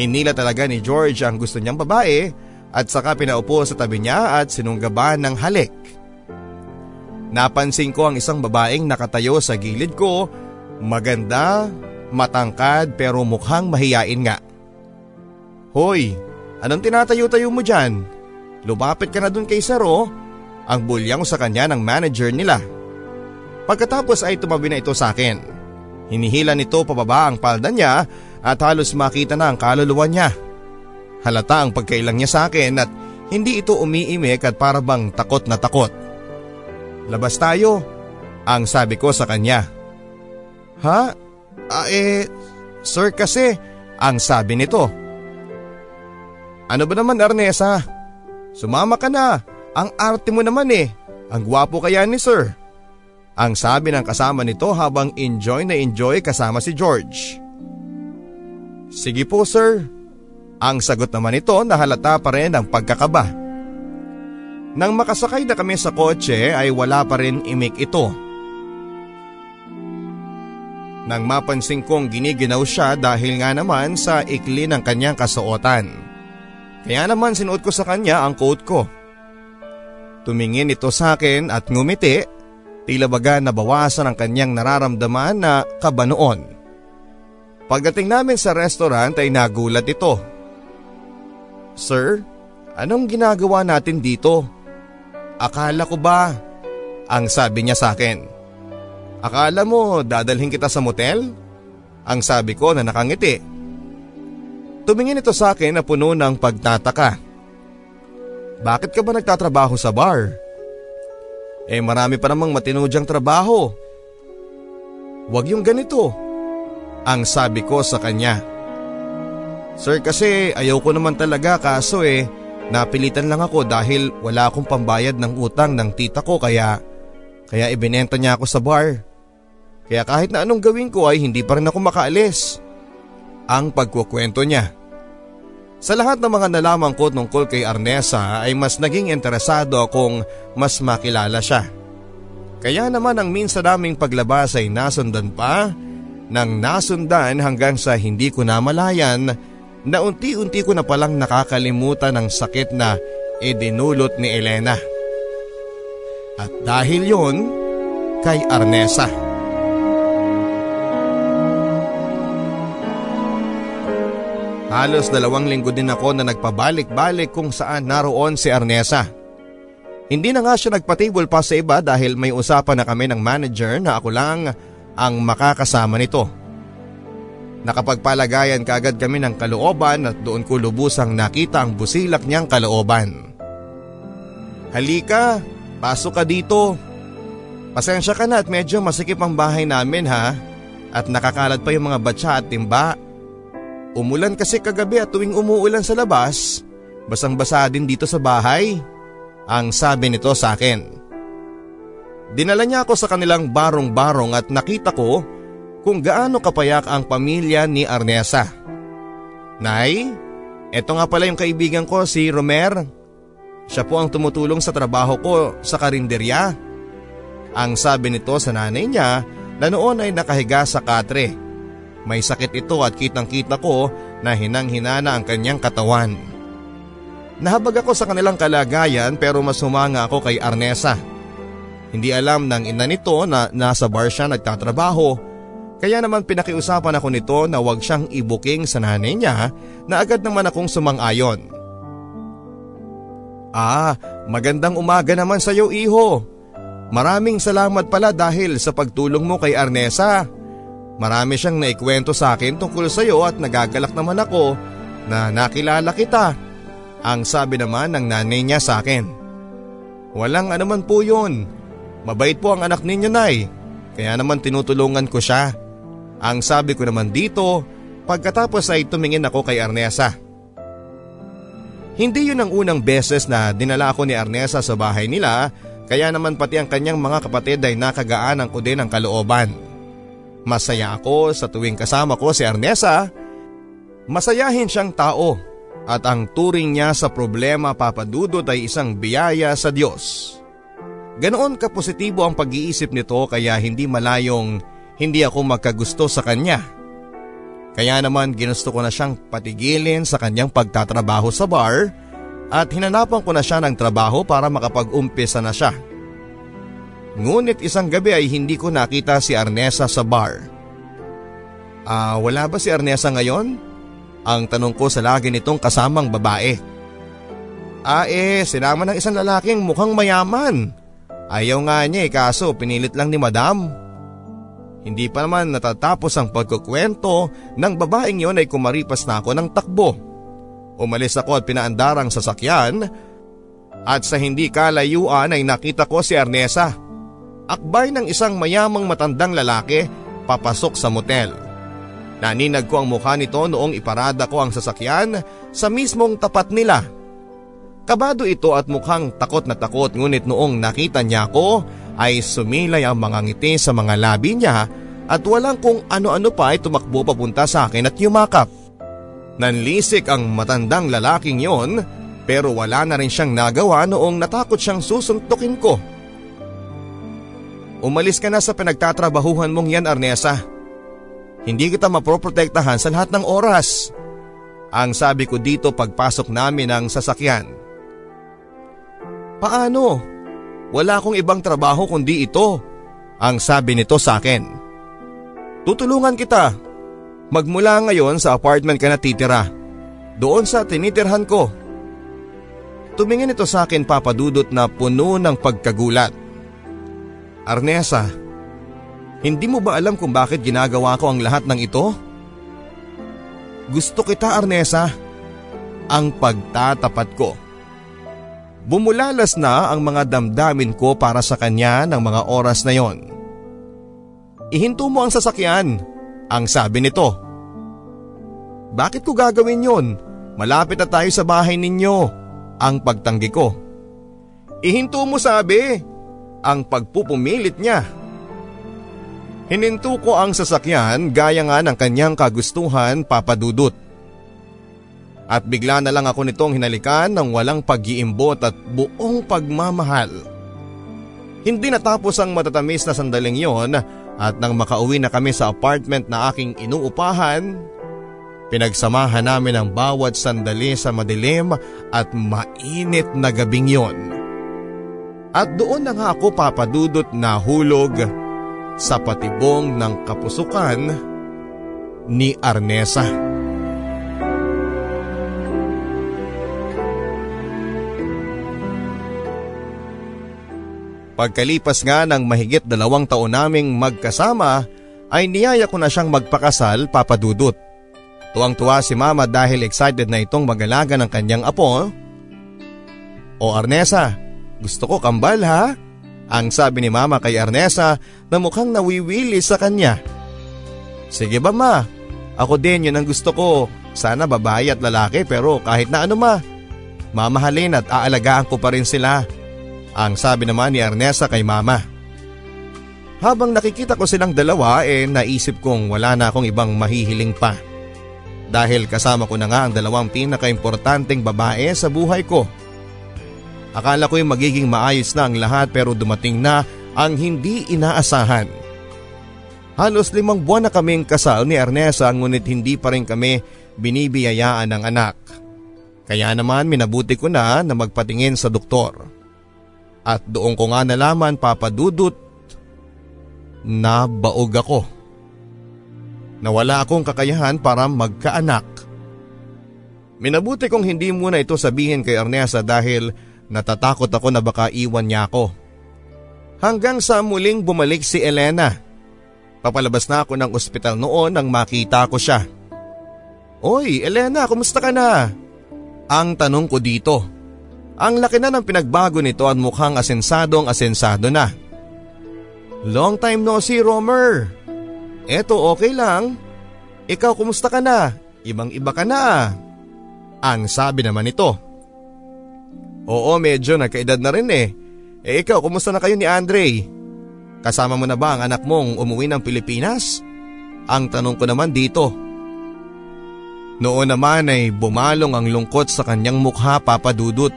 Inila talaga ni George ang gusto niyang babae at saka pinaupo sa tabi niya at sinunggaban ng halik. Napansin ko ang isang babaeng nakatayo sa gilid ko, maganda, matangkad pero mukhang mahiyain nga. Hoy, anong tinatayo-tayo mo dyan? Lumapit ka na dun kay Saro, ang bulyang sa kanya ng manager nila. Pagkatapos ay tumabi na ito sa akin. Hinihila nito pababa ang palda niya at halos makita na ang kaluluwa niya. Halata ang pagkailang niya sa akin at hindi ito umiimik at parabang takot na takot. Labas tayo, ang sabi ko sa kanya. Ha? Ah, eh, sir kasi, ang sabi nito. Ano ba naman Arnesa? Sumama ka na, ang arte mo naman eh, ang gwapo kaya ni sir. Ang sabi ng kasama nito habang enjoy na enjoy kasama si George. Sige po sir. Ang sagot naman nito na halata pa rin ang pagkakaba. Nang makasakay na kami sa kotse ay wala pa rin imik ito. Nang mapansin kong giniginaw siya dahil nga naman sa ikli ng kanyang kasuotan. Kaya naman sinuot ko sa kanya ang coat ko. Tumingin ito sa akin at ngumiti, tila baga nabawasan ang kanyang nararamdaman na kaba noon. Pagdating namin sa restaurant ay nagulat ito. Sir, anong ginagawa natin dito? Akala ko ba? Ang sabi niya sa akin. Akala mo dadalhin kita sa motel? Ang sabi ko na nakangiti. Tumingin ito sa akin na puno ng pagtataka. Bakit ka ba nagtatrabaho sa bar? Eh marami pa namang matinudyang trabaho. Huwag yung ganito. Ang sabi ko sa kanya. Sir kasi ayaw ko naman talaga kaso eh napilitan lang ako dahil wala akong pambayad ng utang ng tita ko kaya kaya ibinenta niya ako sa bar. Kaya kahit na anong gawin ko ay hindi pa rin ako makaalis. Ang pagkukwento niya. Sa lahat ng mga nalaman ko tungkol kay Arnesa ay mas naging interesado akong mas makilala siya. Kaya naman ang minsan naming paglabas ay nasundan pa nang nasundan hanggang sa hindi ko namalayan na unti-unti ko na palang nakakalimutan ng sakit na idinulot ni Elena. At dahil yon kay Arnesa. Halos dalawang linggo din ako na nagpabalik-balik kung saan naroon si Arnesa. Hindi na nga siya nagpatable pa sa iba dahil may usapan na kami ng manager na ako lang ang makakasama nito. Nakapagpalagayan kaagad kami ng kalooban at doon ko lubusang nakita ang busilak niyang kalooban. Halika, pasok ka dito. Pasensya ka na at medyo masikip ang bahay namin ha. At nakakalat pa yung mga batsa at timba Umulan kasi kagabi at tuwing umuulan sa labas, basang-basa din dito sa bahay. Ang sabi nito sa akin. Dinala niya ako sa kanilang barong-barong at nakita ko kung gaano kapayak ang pamilya ni Arnesa. Nay, eto nga pala yung kaibigan ko si Romer. Siya po ang tumutulong sa trabaho ko sa karinderya. Ang sabi nito sa nanay niya na noon ay nakahiga sa katre. May sakit ito at kitang kita ko na hinang-hinana ang kanyang katawan. Nahabag ako sa kanilang kalagayan pero mas humanga ako kay Arnesa. Hindi alam ng ina nito na nasa bar siya nagtatrabaho kaya naman pinakiusapan ako nito na wag siyang ibuking sa nanay niya na agad naman akong sumang-ayon. Ah, magandang umaga naman sa iyo iho. Maraming salamat pala dahil sa pagtulong mo kay Arnesa. Marami siyang naikwento sa akin tungkol sa iyo at nagagalak naman ako na nakilala kita. Ang sabi naman ng nanay niya sa akin. Walang anuman po yun. Mabait po ang anak ninyo nay. Kaya naman tinutulungan ko siya. Ang sabi ko naman dito pagkatapos ay tumingin ako kay Arnesa. Hindi yun ang unang beses na dinala ako ni Arnesa sa bahay nila kaya naman pati ang kanyang mga kapatid ay nakagaanan ko din ang kalooban. Masaya ako sa tuwing kasama ko si Arnesa. Masayahin siyang tao at ang turing niya sa problema papadudot ay isang biyaya sa Diyos. Ganoon kapositibo ang pag-iisip nito kaya hindi malayong hindi ako magkagusto sa kanya. Kaya naman ginusto ko na siyang patigilin sa kanyang pagtatrabaho sa bar at hinanapan ko na siya ng trabaho para makapag-umpisa na siya. Ngunit isang gabi ay hindi ko nakita si Arnesa sa bar. Ah, wala ba si Arnesa ngayon? Ang tanong ko sa lagi nitong kasamang babae. Ah eh, sinama ng isang lalaking mukhang mayaman. Ayaw nga niya eh kaso pinilit lang ni madam. Hindi pa naman natatapos ang pagkukwento ng babaeng yon ay kumaripas na ako ng takbo. Umalis ako at pinaandarang sasakyan at sa hindi kalayuan ay nakita ko si Arnesa akbay ng isang mayamang matandang lalaki papasok sa motel. Naninag ko ang mukha nito noong iparada ko ang sasakyan sa mismong tapat nila. Kabado ito at mukhang takot na takot ngunit noong nakita niya ako ay sumilay ang mga ngiti sa mga labi niya at walang kung ano-ano pa ay tumakbo papunta sa akin at yumakap. Nanlisik ang matandang lalaking yon pero wala na rin siyang nagawa noong natakot siyang susuntukin ko. Umalis ka na sa pinagtatrabahuhan mong yan Arnesa. Hindi kita maproprotektahan sa lahat ng oras. Ang sabi ko dito pagpasok namin ng sasakyan. Paano? Wala akong ibang trabaho kundi ito. Ang sabi nito sa akin. Tutulungan kita. Magmula ngayon sa apartment ka na titira. Doon sa tinitirhan ko. Tumingin ito sa akin papadudot na puno ng pagkagulat. Arnesa, hindi mo ba alam kung bakit ginagawa ko ang lahat ng ito? Gusto kita Arnesa, ang pagtatapat ko. Bumulalas na ang mga damdamin ko para sa kanya ng mga oras na yon. Ihinto mo ang sasakyan, ang sabi nito. Bakit ko gagawin yon? Malapit na tayo sa bahay ninyo, ang pagtanggi ko. Ihinto mo sabi, ang pagpupumilit niya. Hininto ko ang sasakyan gaya nga ng kanyang kagustuhan papadudot. At bigla na lang ako nitong hinalikan ng walang pag-iimbot at buong pagmamahal. Hindi natapos ang matatamis na sandaling yon at nang makauwi na kami sa apartment na aking inuupahan, pinagsamahan namin ang bawat sandali sa madilim at mainit na gabing yon. At doon na nga ako papadudot na hulog sa patibong ng kapusukan ni Arnesa. Pagkalipas nga ng mahigit dalawang taon naming magkasama ay niyaya ko na siyang magpakasal papadudot. Tuwang-tuwa si mama dahil excited na itong magalaga ng kanyang apo. O Arnesa, gusto ko kambal ha? Ang sabi ni mama kay Arnesa na mukhang nawiwili sa kanya. Sige ba ma, ako din yun ang gusto ko. Sana babae at lalaki pero kahit na ano ma. Mamahalin at aalagaan ko pa rin sila. Ang sabi naman ni Ernesa kay mama. Habang nakikita ko silang dalawa eh naisip kong wala na akong ibang mahihiling pa. Dahil kasama ko na nga ang dalawang pinakaimportanteng babae sa buhay ko. Akala ko'y magiging maayos na ang lahat pero dumating na ang hindi inaasahan. Halos limang buwan na kaming kasal ni Ernesa ngunit hindi pa rin kami binibiyayaan ng anak. Kaya naman minabuti ko na na magpatingin sa doktor. At doon ko nga nalaman papadudot na baog ako. Nawala akong kakayahan para magkaanak. Minabuti kong hindi muna ito sabihin kay Ernesa dahil natatakot ako na baka iwan niya ako. Hanggang sa muling bumalik si Elena. Papalabas na ako ng ospital noon nang makita ko siya. Oy, Elena, kumusta ka na? Ang tanong ko dito. Ang laki na ng pinagbago nito at mukhang asensadong asensado na. Long time no see, Romer. Eto okay lang. Ikaw kumusta ka na? Ibang iba ka na. Ang sabi naman nito. Oo medyo nagkaedad na rin eh. Eh ikaw kumusta na kayo ni Andre? Kasama mo na ba ang anak mong umuwi ng Pilipinas? Ang tanong ko naman dito. Noon naman ay bumalong ang lungkot sa kanyang mukha papadudot.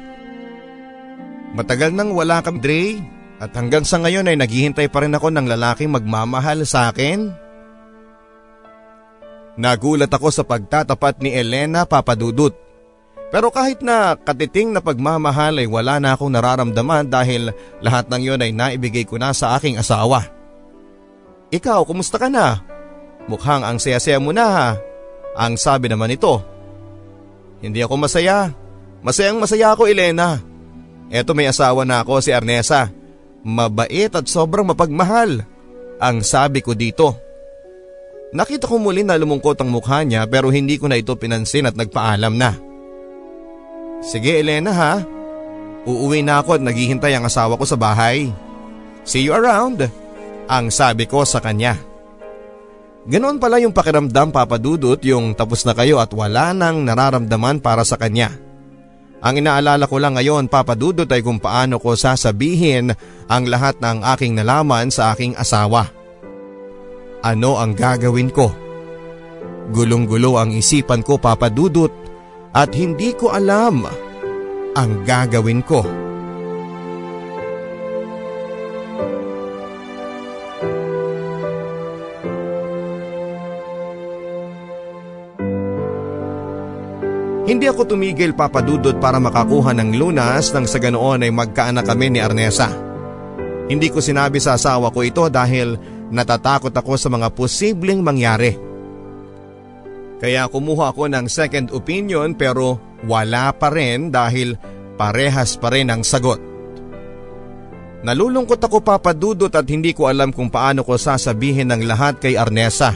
Matagal nang wala kami Dre at hanggang sa ngayon ay naghihintay pa rin ako ng lalaking magmamahal sa akin. Nagulat ako sa pagtatapat ni Elena papadudot. Pero kahit na katiting na pagmamahal ay wala na akong nararamdaman dahil lahat ng yon ay naibigay ko na sa aking asawa. Ikaw, kumusta ka na? Mukhang ang saya-saya mo na ha. Ang sabi naman ito. Hindi ako masaya. Masayang masaya ako Elena. Eto may asawa na ako si Arnesa. Mabait at sobrang mapagmahal. Ang sabi ko dito. Nakita ko muli na lumungkot ang mukha niya pero hindi ko na ito pinansin at nagpaalam na. Sige Elena ha. Uuwi na ako at naghihintay ang asawa ko sa bahay. See you around. Ang sabi ko sa kanya. Ganoon pala yung pakiramdam papadudot yung tapos na kayo at wala nang nararamdaman para sa kanya. Ang inaalala ko lang ngayon papadudot ay kung paano ko sasabihin ang lahat ng aking nalaman sa aking asawa. Ano ang gagawin ko? Gulong-gulo ang isipan ko papadudot at hindi ko alam ang gagawin ko. Hindi ako tumigil papadudot para makakuha ng lunas nang sa ganoon ay magkaanak kami ni Arnesa. Hindi ko sinabi sa asawa ko ito dahil natatakot ako sa mga posibleng mangyari. Kaya kumuha ako ng second opinion pero wala pa rin dahil parehas pa rin ang sagot. Nalulungkot ako papadudot at hindi ko alam kung paano ko sasabihin ng lahat kay Arnesa.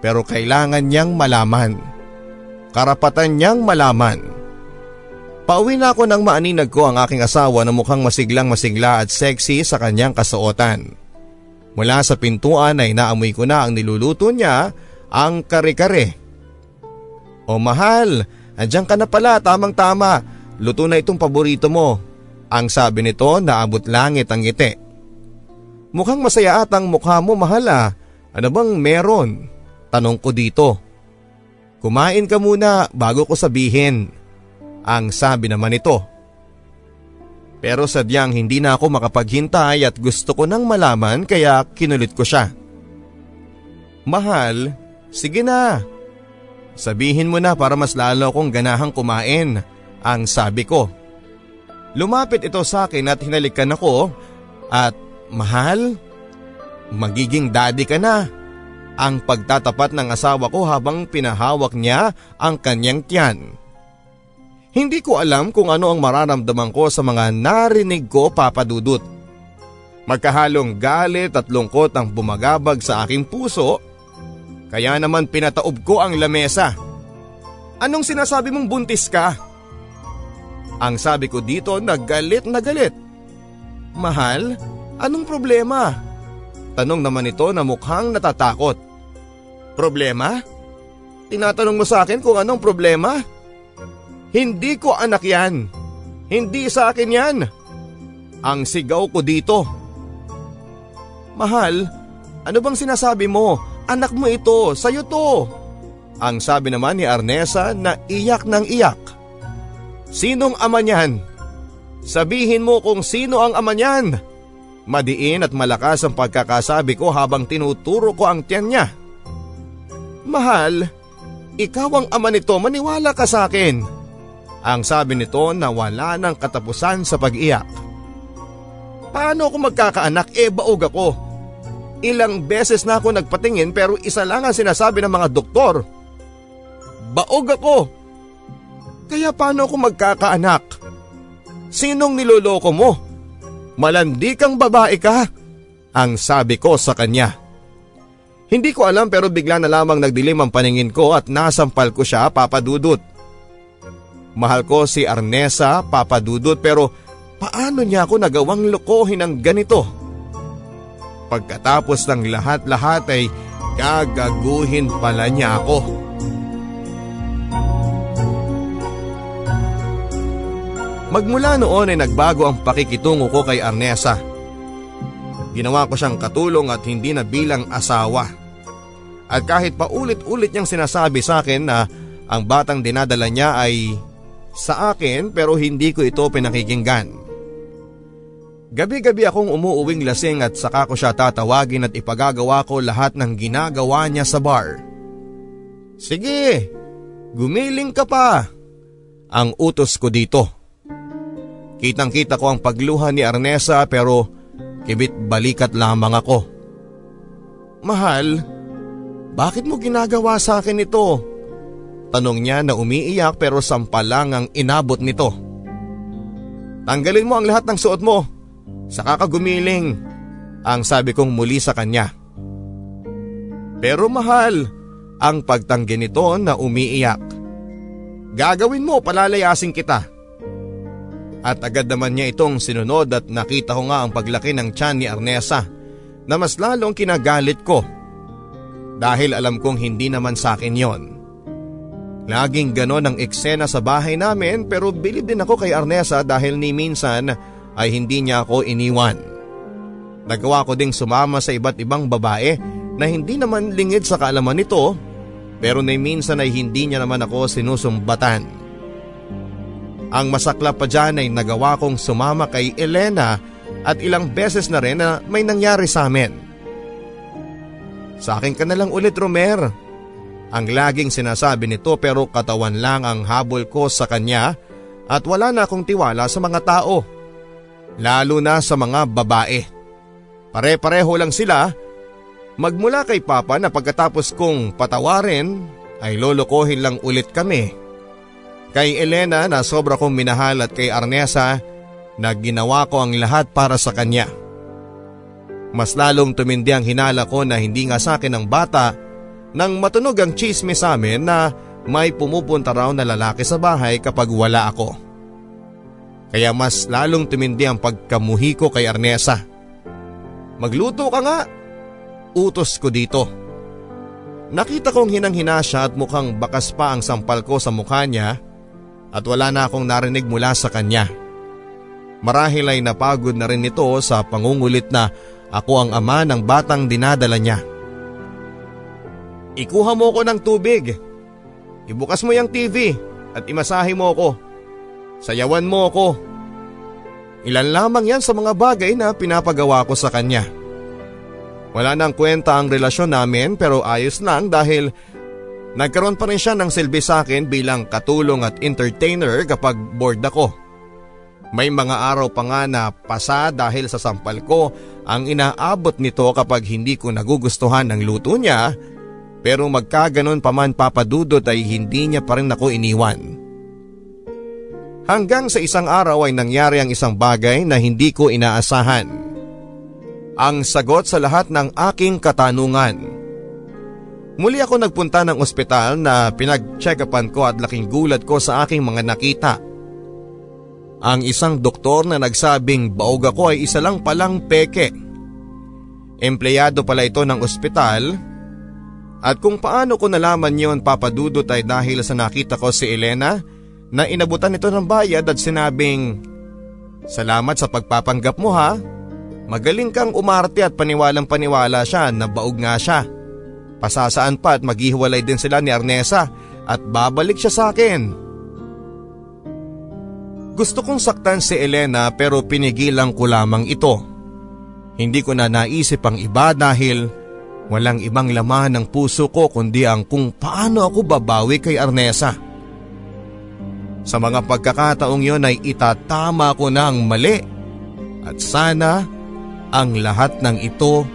Pero kailangan niyang malaman. Karapatan niyang malaman. Pauwi na ako nang maaninag ko ang aking asawa na mukhang masiglang masigla at sexy sa kanyang kasuotan. Mula sa pintuan ay naamoy ko na ang niluluto niya, ang kare-kare. O mahal, andyan ka na pala, tamang tama. Luto na itong paborito mo. Ang sabi nito naabot langit ang ngiti. Mukhang masaya at ang mukha mo mahal ah. Ano bang meron? Tanong ko dito. Kumain ka muna bago ko sabihin. Ang sabi naman nito. Pero sadyang hindi na ako makapaghintay at gusto ko nang malaman kaya kinulit ko siya. Mahal, sige na. Sabihin mo na para mas lalo akong ganahang kumain, ang sabi ko. Lumapit ito sa akin at hinalikan ako at mahal, magiging daddy ka na. Ang pagtatapat ng asawa ko habang pinahawak niya ang kanyang tiyan. Hindi ko alam kung ano ang mararamdaman ko sa mga narinig ko papadudot. Magkahalong galit at lungkot ang bumagabag sa aking puso kaya naman pinataob ko ang lamesa. Anong sinasabi mong buntis ka? Ang sabi ko dito nagalit na galit. Mahal, anong problema? Tanong naman ito na mukhang natatakot. Problema? Tinatanong mo sa akin kung anong problema? Hindi ko anak yan. Hindi sa akin yan. Ang sigaw ko dito. Mahal, ano bang sinasabi mo? Anak mo ito, sa'yo to. Ang sabi naman ni Arnesa na iyak ng iyak. Sinong ama niyan? Sabihin mo kung sino ang ama niyan. Madiin at malakas ang pagkakasabi ko habang tinuturo ko ang tiyan niya. Mahal, ikaw ang ama nito maniwala ka sa akin. Ang sabi nito na wala ng katapusan sa pag-iyak. Paano ako magkakaanak e baog ako? Ilang beses na ako nagpatingin pero isa lang ang sinasabi ng mga doktor. Baog ako. Kaya paano ako magkakaanak? Sinong niloloko mo? Malandi kang babae ka? Ang sabi ko sa kanya. Hindi ko alam pero bigla na lamang nagdilim ang paningin ko at nasampal ko siya papadudot. Mahal ko si Arnesa papadudot pero paano niya ako nagawang lokohin ng ganito? Pagkatapos ng lahat-lahat ay gagaguhin pala niya ako. Magmula noon ay nagbago ang pakikitungo ko kay Arnesa. Ginawa ko siyang katulong at hindi na bilang asawa. At kahit pa ulit-ulit niyang sinasabi sa akin na ang batang dinadala niya ay sa akin pero hindi ko ito pinakikinggan. Gabi-gabi akong umuuwing lasing at saka ko siya tatawagin at ipagagawa ko lahat ng ginagawa niya sa bar. Sige, gumiling ka pa. Ang utos ko dito. Kitang kita ko ang pagluha ni Arnesa pero kibit balikat lamang ako. Mahal, bakit mo ginagawa sa akin ito? Tanong niya na umiiyak pero sampalang ang inabot nito. Tanggalin mo ang lahat ng suot mo Saka ka gumiling, ang sabi kong muli sa kanya. Pero mahal, ang pagtanggi nito na umiiyak. Gagawin mo, palalayasin kita. At agad naman niya itong sinunod at nakita ko nga ang paglaki ng tiyan ni Arnesa na mas lalong kinagalit ko. Dahil alam kong hindi naman sa akin yon. Laging ganon ang eksena sa bahay namin pero bilib din ako kay Arnesa dahil ni minsan ay hindi niya ako iniwan. Nagawa ko ding sumama sa iba't ibang babae na hindi naman lingid sa kaalaman nito pero na minsan ay hindi niya naman ako sinusumbatan. Ang masaklap pa dyan ay nagawa kong sumama kay Elena at ilang beses na rin na may nangyari sa amin. Sa akin ka na lang ulit Romer. Ang laging sinasabi nito pero katawan lang ang habol ko sa kanya at wala na akong tiwala sa mga tao lalo na sa mga babae. Pare-pareho lang sila magmula kay Papa na pagkatapos kong patawarin ay lolokohin lang ulit kami. Kay Elena na sobra kong minahal at kay Arnesa na ginawa ko ang lahat para sa kanya. Mas lalong tumindi ang hinala ko na hindi nga sa akin ang bata nang matunog ang chisme sa amin na may pumupunta raw na lalaki sa bahay kapag wala ako. Kaya mas lalong tumindi ang pagkamuhi ko kay Arnesa. Magluto ka nga. Utos ko dito. Nakita kong hinang-hina siya at mukhang bakas pa ang sampal ko sa mukha niya at wala na akong narinig mula sa kanya. Marahil ay napagod na rin ito sa pangungulit na ako ang ama ng batang dinadala niya. Ikuha mo ko ng tubig. Ibukas mo yung TV at imasahe mo ako. Sayawan mo ako. Ilan lamang yan sa mga bagay na pinapagawa ko sa kanya. Wala nang kwenta ang relasyon namin pero ayos lang dahil nagkaroon pa rin siya ng silbi sa akin bilang katulong at entertainer kapag bored ako. May mga araw pa nga na pasa dahil sa sampal ko ang inaabot nito kapag hindi ko nagugustuhan ang luto niya pero magkaganon pa man papadudot ay hindi niya pa rin ako iniwan. Hanggang sa isang araw ay nangyari ang isang bagay na hindi ko inaasahan. Ang sagot sa lahat ng aking katanungan. Muli ako nagpunta ng ospital na pinag-check-upan ko at laking gulat ko sa aking mga nakita ang isang doktor na nagsabing baog ako ay isa lang palang peke. Empleyado pala ito ng ospital at kung paano ko nalaman yon papadudot ay dahil sa nakita ko si Elena na inabutan ito ng bayad at sinabing Salamat sa pagpapanggap mo ha. Magaling kang umarte at paniwalang paniwala siya na baog nga siya. Pasasaan pa at maghihiwalay din sila ni Arnesa at babalik siya sa akin. Gusto kong saktan si Elena pero pinigilan ko lamang ito. Hindi ko na naisip ang iba dahil walang ibang laman ng puso ko kundi ang kung paano ako babawi kay Arnesa. Sa mga pagkakataong yon ay itatama ko na ang mali at sana ang lahat ng ito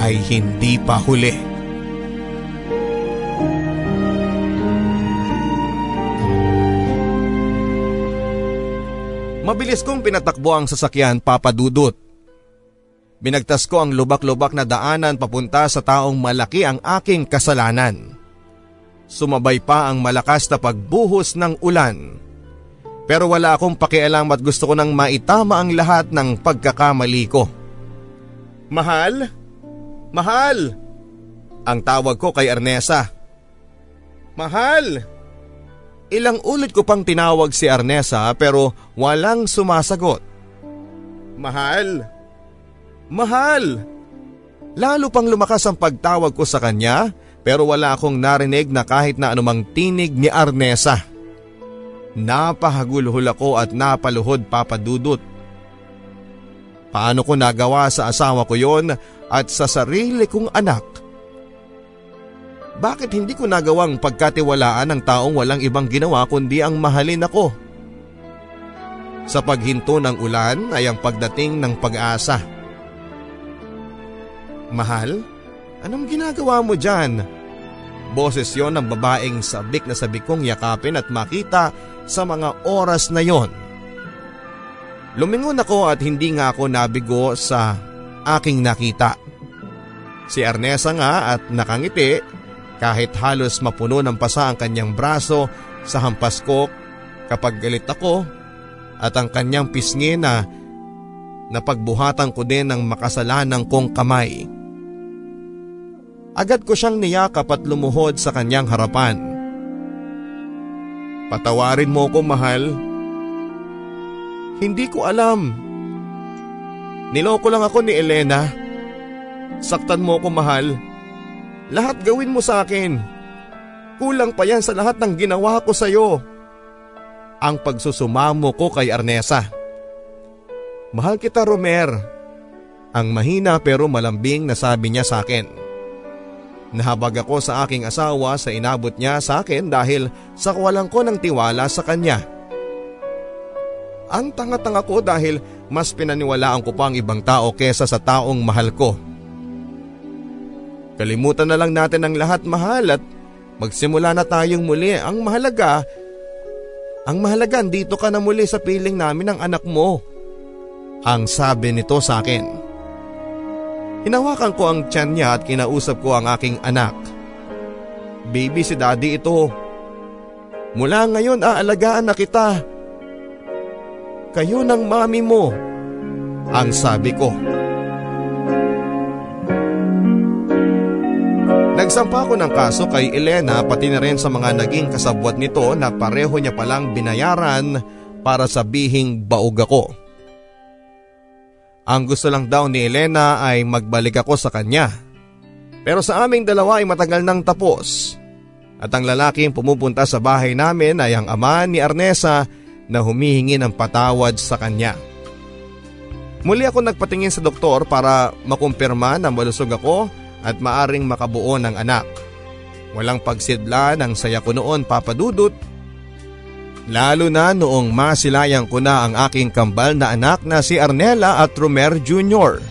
ay hindi pa huli. Mabilis kong pinatakbo ang sasakyan papadudot. Binagtas ko ang lubak-lubak na daanan papunta sa taong malaki ang aking kasalanan. Sumabay pa ang malakas na pagbuhos ng ulan. Pero wala akong pakialam at gusto ko nang maitama ang lahat ng pagkakamali ko. Mahal? Mahal! Ang tawag ko kay. Mahal! Mahal! Ilang ulit ko pang tinawag si Arnesa pero walang sumasagot. Mahal! Mahal! Lalo pang lumakas ang pagtawag ko sa kanya pero wala akong narinig na kahit na anumang tinig ni Arnesa. Napahagulhol ako at napaluhod papadudot. Paano ko nagawa sa asawa ko yon at sa sarili kong anak bakit hindi ko nagawang pagkatiwalaan ng taong walang ibang ginawa kundi ang mahalin ako? Sa paghinto ng ulan ay ang pagdating ng pag-asa. Mahal, anong ginagawa mo dyan? Boses yon ng babaeng sabik na sabik kong yakapin at makita sa mga oras na yon. Lumingon ako at hindi nga ako nabigo sa aking nakita. Si Ernesa nga at nakangiti kahit halos mapuno ng pasa ang kanyang braso sa hampas ko kapag galit ako at ang kanyang pisngi na napagbuhatan ko din ng makasalanang kong kamay. Agad ko siyang niyakap at lumuhod sa kanyang harapan. Patawarin mo ko mahal. Hindi ko alam. Niloko lang ako ni Elena. Saktan mo ko mahal. Lahat gawin mo sa akin. Kulang pa yan sa lahat ng ginawa ko sa iyo. Ang pagsusumamo ko kay Arnesa. Mahal kita Romer. Ang mahina pero malambing na sabi niya sa akin. Nahabag ako sa aking asawa sa inabot niya sa akin dahil sa kawalan ko ng tiwala sa kanya. Ang tanga-tanga ko dahil mas pinaniwalaan ko pa ang ibang tao kesa sa taong mahal ko. Kalimutan na lang natin ang lahat mahal at Magsimula na tayong muli. Ang mahalaga, ang mahalaga dito ka na muli sa piling namin ng anak mo. Ang sabi nito sa akin. Hinawakan ko ang tiyan niya at kinausap ko ang aking anak. Baby si daddy ito. Mula ngayon aalagaan na kita. Kayo ng mami mo. Ang sabi ko. Nagsampa ko ng kaso kay Elena pati na rin sa mga naging kasabwat nito na pareho niya palang binayaran para sabihing baog ako. Ang gusto lang daw ni Elena ay magbalik ako sa kanya. Pero sa aming dalawa ay matagal nang tapos. At ang lalaking pumupunta sa bahay namin ay ang ama ni Arnesa na humihingi ng patawad sa kanya. Muli ako nagpatingin sa doktor para makumpirma na malusog ako at maaring makabuo ng anak. Walang pagsidla ng saya ko noon papadudot. Lalo na noong masilayang ko na ang aking kambal na anak na si Arnella at Romer Jr.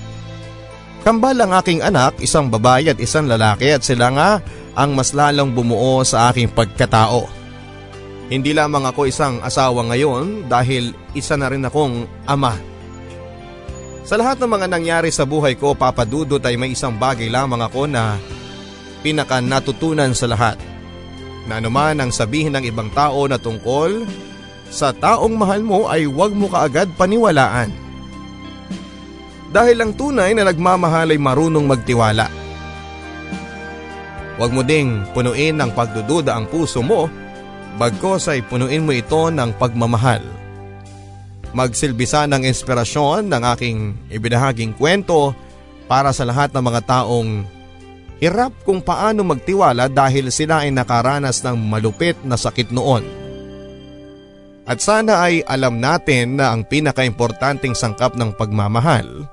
Kambal ang aking anak, isang babae at isang lalaki at sila nga ang mas lalong bumuo sa aking pagkatao. Hindi lamang ako isang asawa ngayon dahil isa na rin akong ama. Sa lahat ng mga nangyari sa buhay ko, papadudot ay may isang bagay lamang ako na pinaka natutunan sa lahat. Na anuman ang sabihin ng ibang tao na tungkol sa taong mahal mo ay huwag mo kaagad paniwalaan. Dahil ang tunay na nagmamahal ay marunong magtiwala. Huwag mo ding punuin ng pagdududa ang puso mo, bagkos ay punuin mo ito ng pagmamahal magsilbisa ng inspirasyon ng aking ibinahaging kwento para sa lahat ng mga taong hirap kung paano magtiwala dahil sila ay nakaranas ng malupit na sakit noon. At sana ay alam natin na ang pinakaimportanteng sangkap ng pagmamahal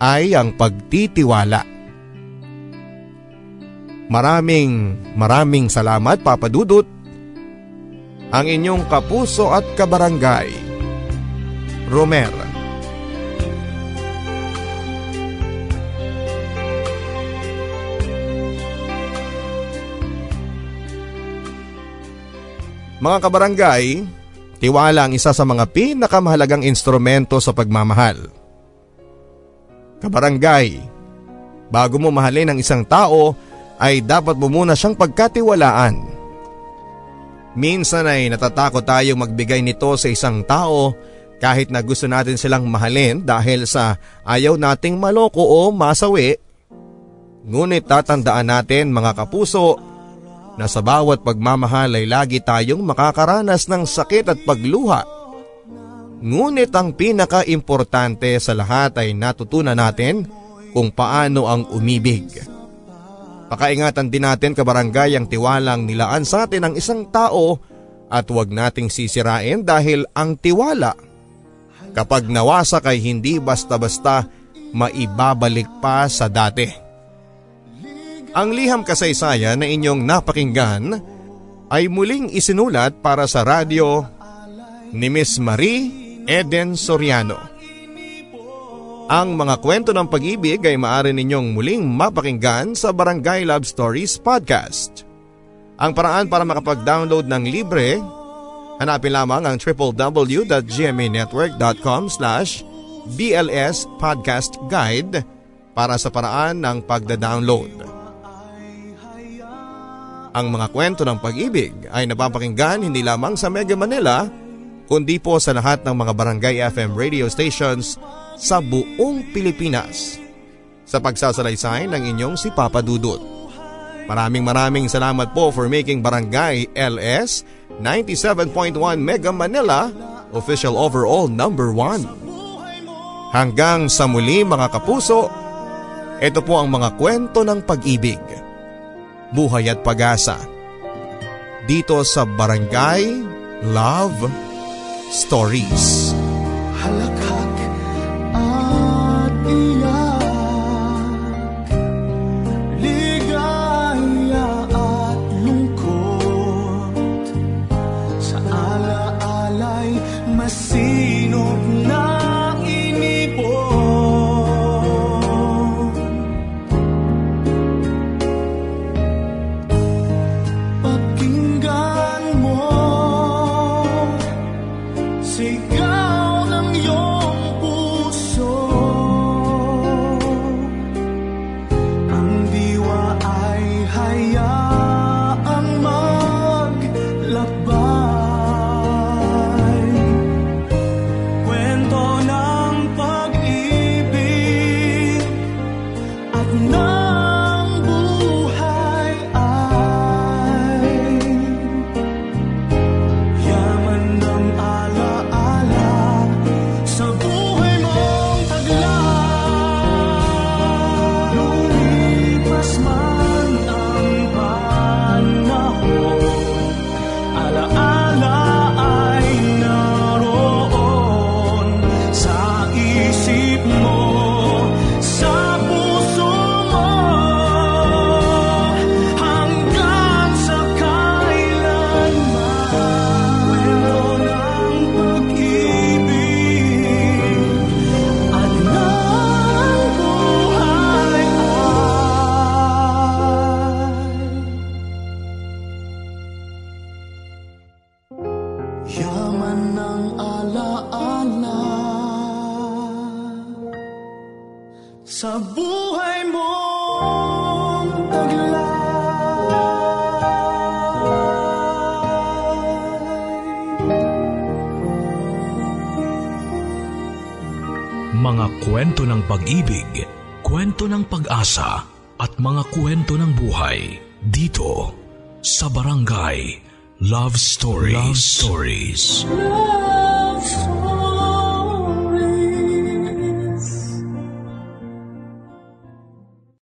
ay ang pagtitiwala. Maraming maraming salamat Papa Dudut, ang inyong kapuso at kabarangay. Romer. Mga kabarangay, tiwala ang isa sa mga pinakamahalagang instrumento sa pagmamahal. Kabarangay, bago mo mahalin ang isang tao ay dapat mo muna siyang pagkatiwalaan. Minsan ay natatakot tayong magbigay nito sa isang tao kahit na gusto natin silang mahalin dahil sa ayaw nating maloko o masawi. Ngunit tatandaan natin mga kapuso na sa bawat pagmamahal ay lagi tayong makakaranas ng sakit at pagluha. Ngunit ang pinaka-importante sa lahat ay natutunan natin kung paano ang umibig. Pakaingatan din natin kabarangay ang tiwalang nilaan sa atin ng isang tao at huwag nating sisirain dahil ang tiwala Kapag nawasak ay hindi basta-basta maibabalik pa sa dati. Ang liham kasaysayan na inyong napakinggan ay muling isinulat para sa radyo ni Miss Marie Eden Soriano. Ang mga kwento ng pag-ibig ay maaari ninyong muling mapakinggan sa Barangay Love Stories Podcast. Ang paraan para makapag-download ng libre Hanapin lamang ang www.gmanetwork.com slash BLS Podcast Guide para sa paraan ng pagda-download. Ang mga kwento ng pag-ibig ay napapakinggan hindi lamang sa Mega Manila kundi po sa lahat ng mga barangay FM radio stations sa buong Pilipinas. Sa pagsasalaysay ng inyong si Papa Dudut. Maraming maraming salamat po for making Barangay LS 97.1 Mega Manila official overall number 1. Hanggang sa muli mga kapuso, ito po ang mga kwento ng pag-ibig, buhay at pag-asa. Dito sa Barangay Love Stories. Kwento ng buhay dito sa Barangay Love Stories. Love Stories.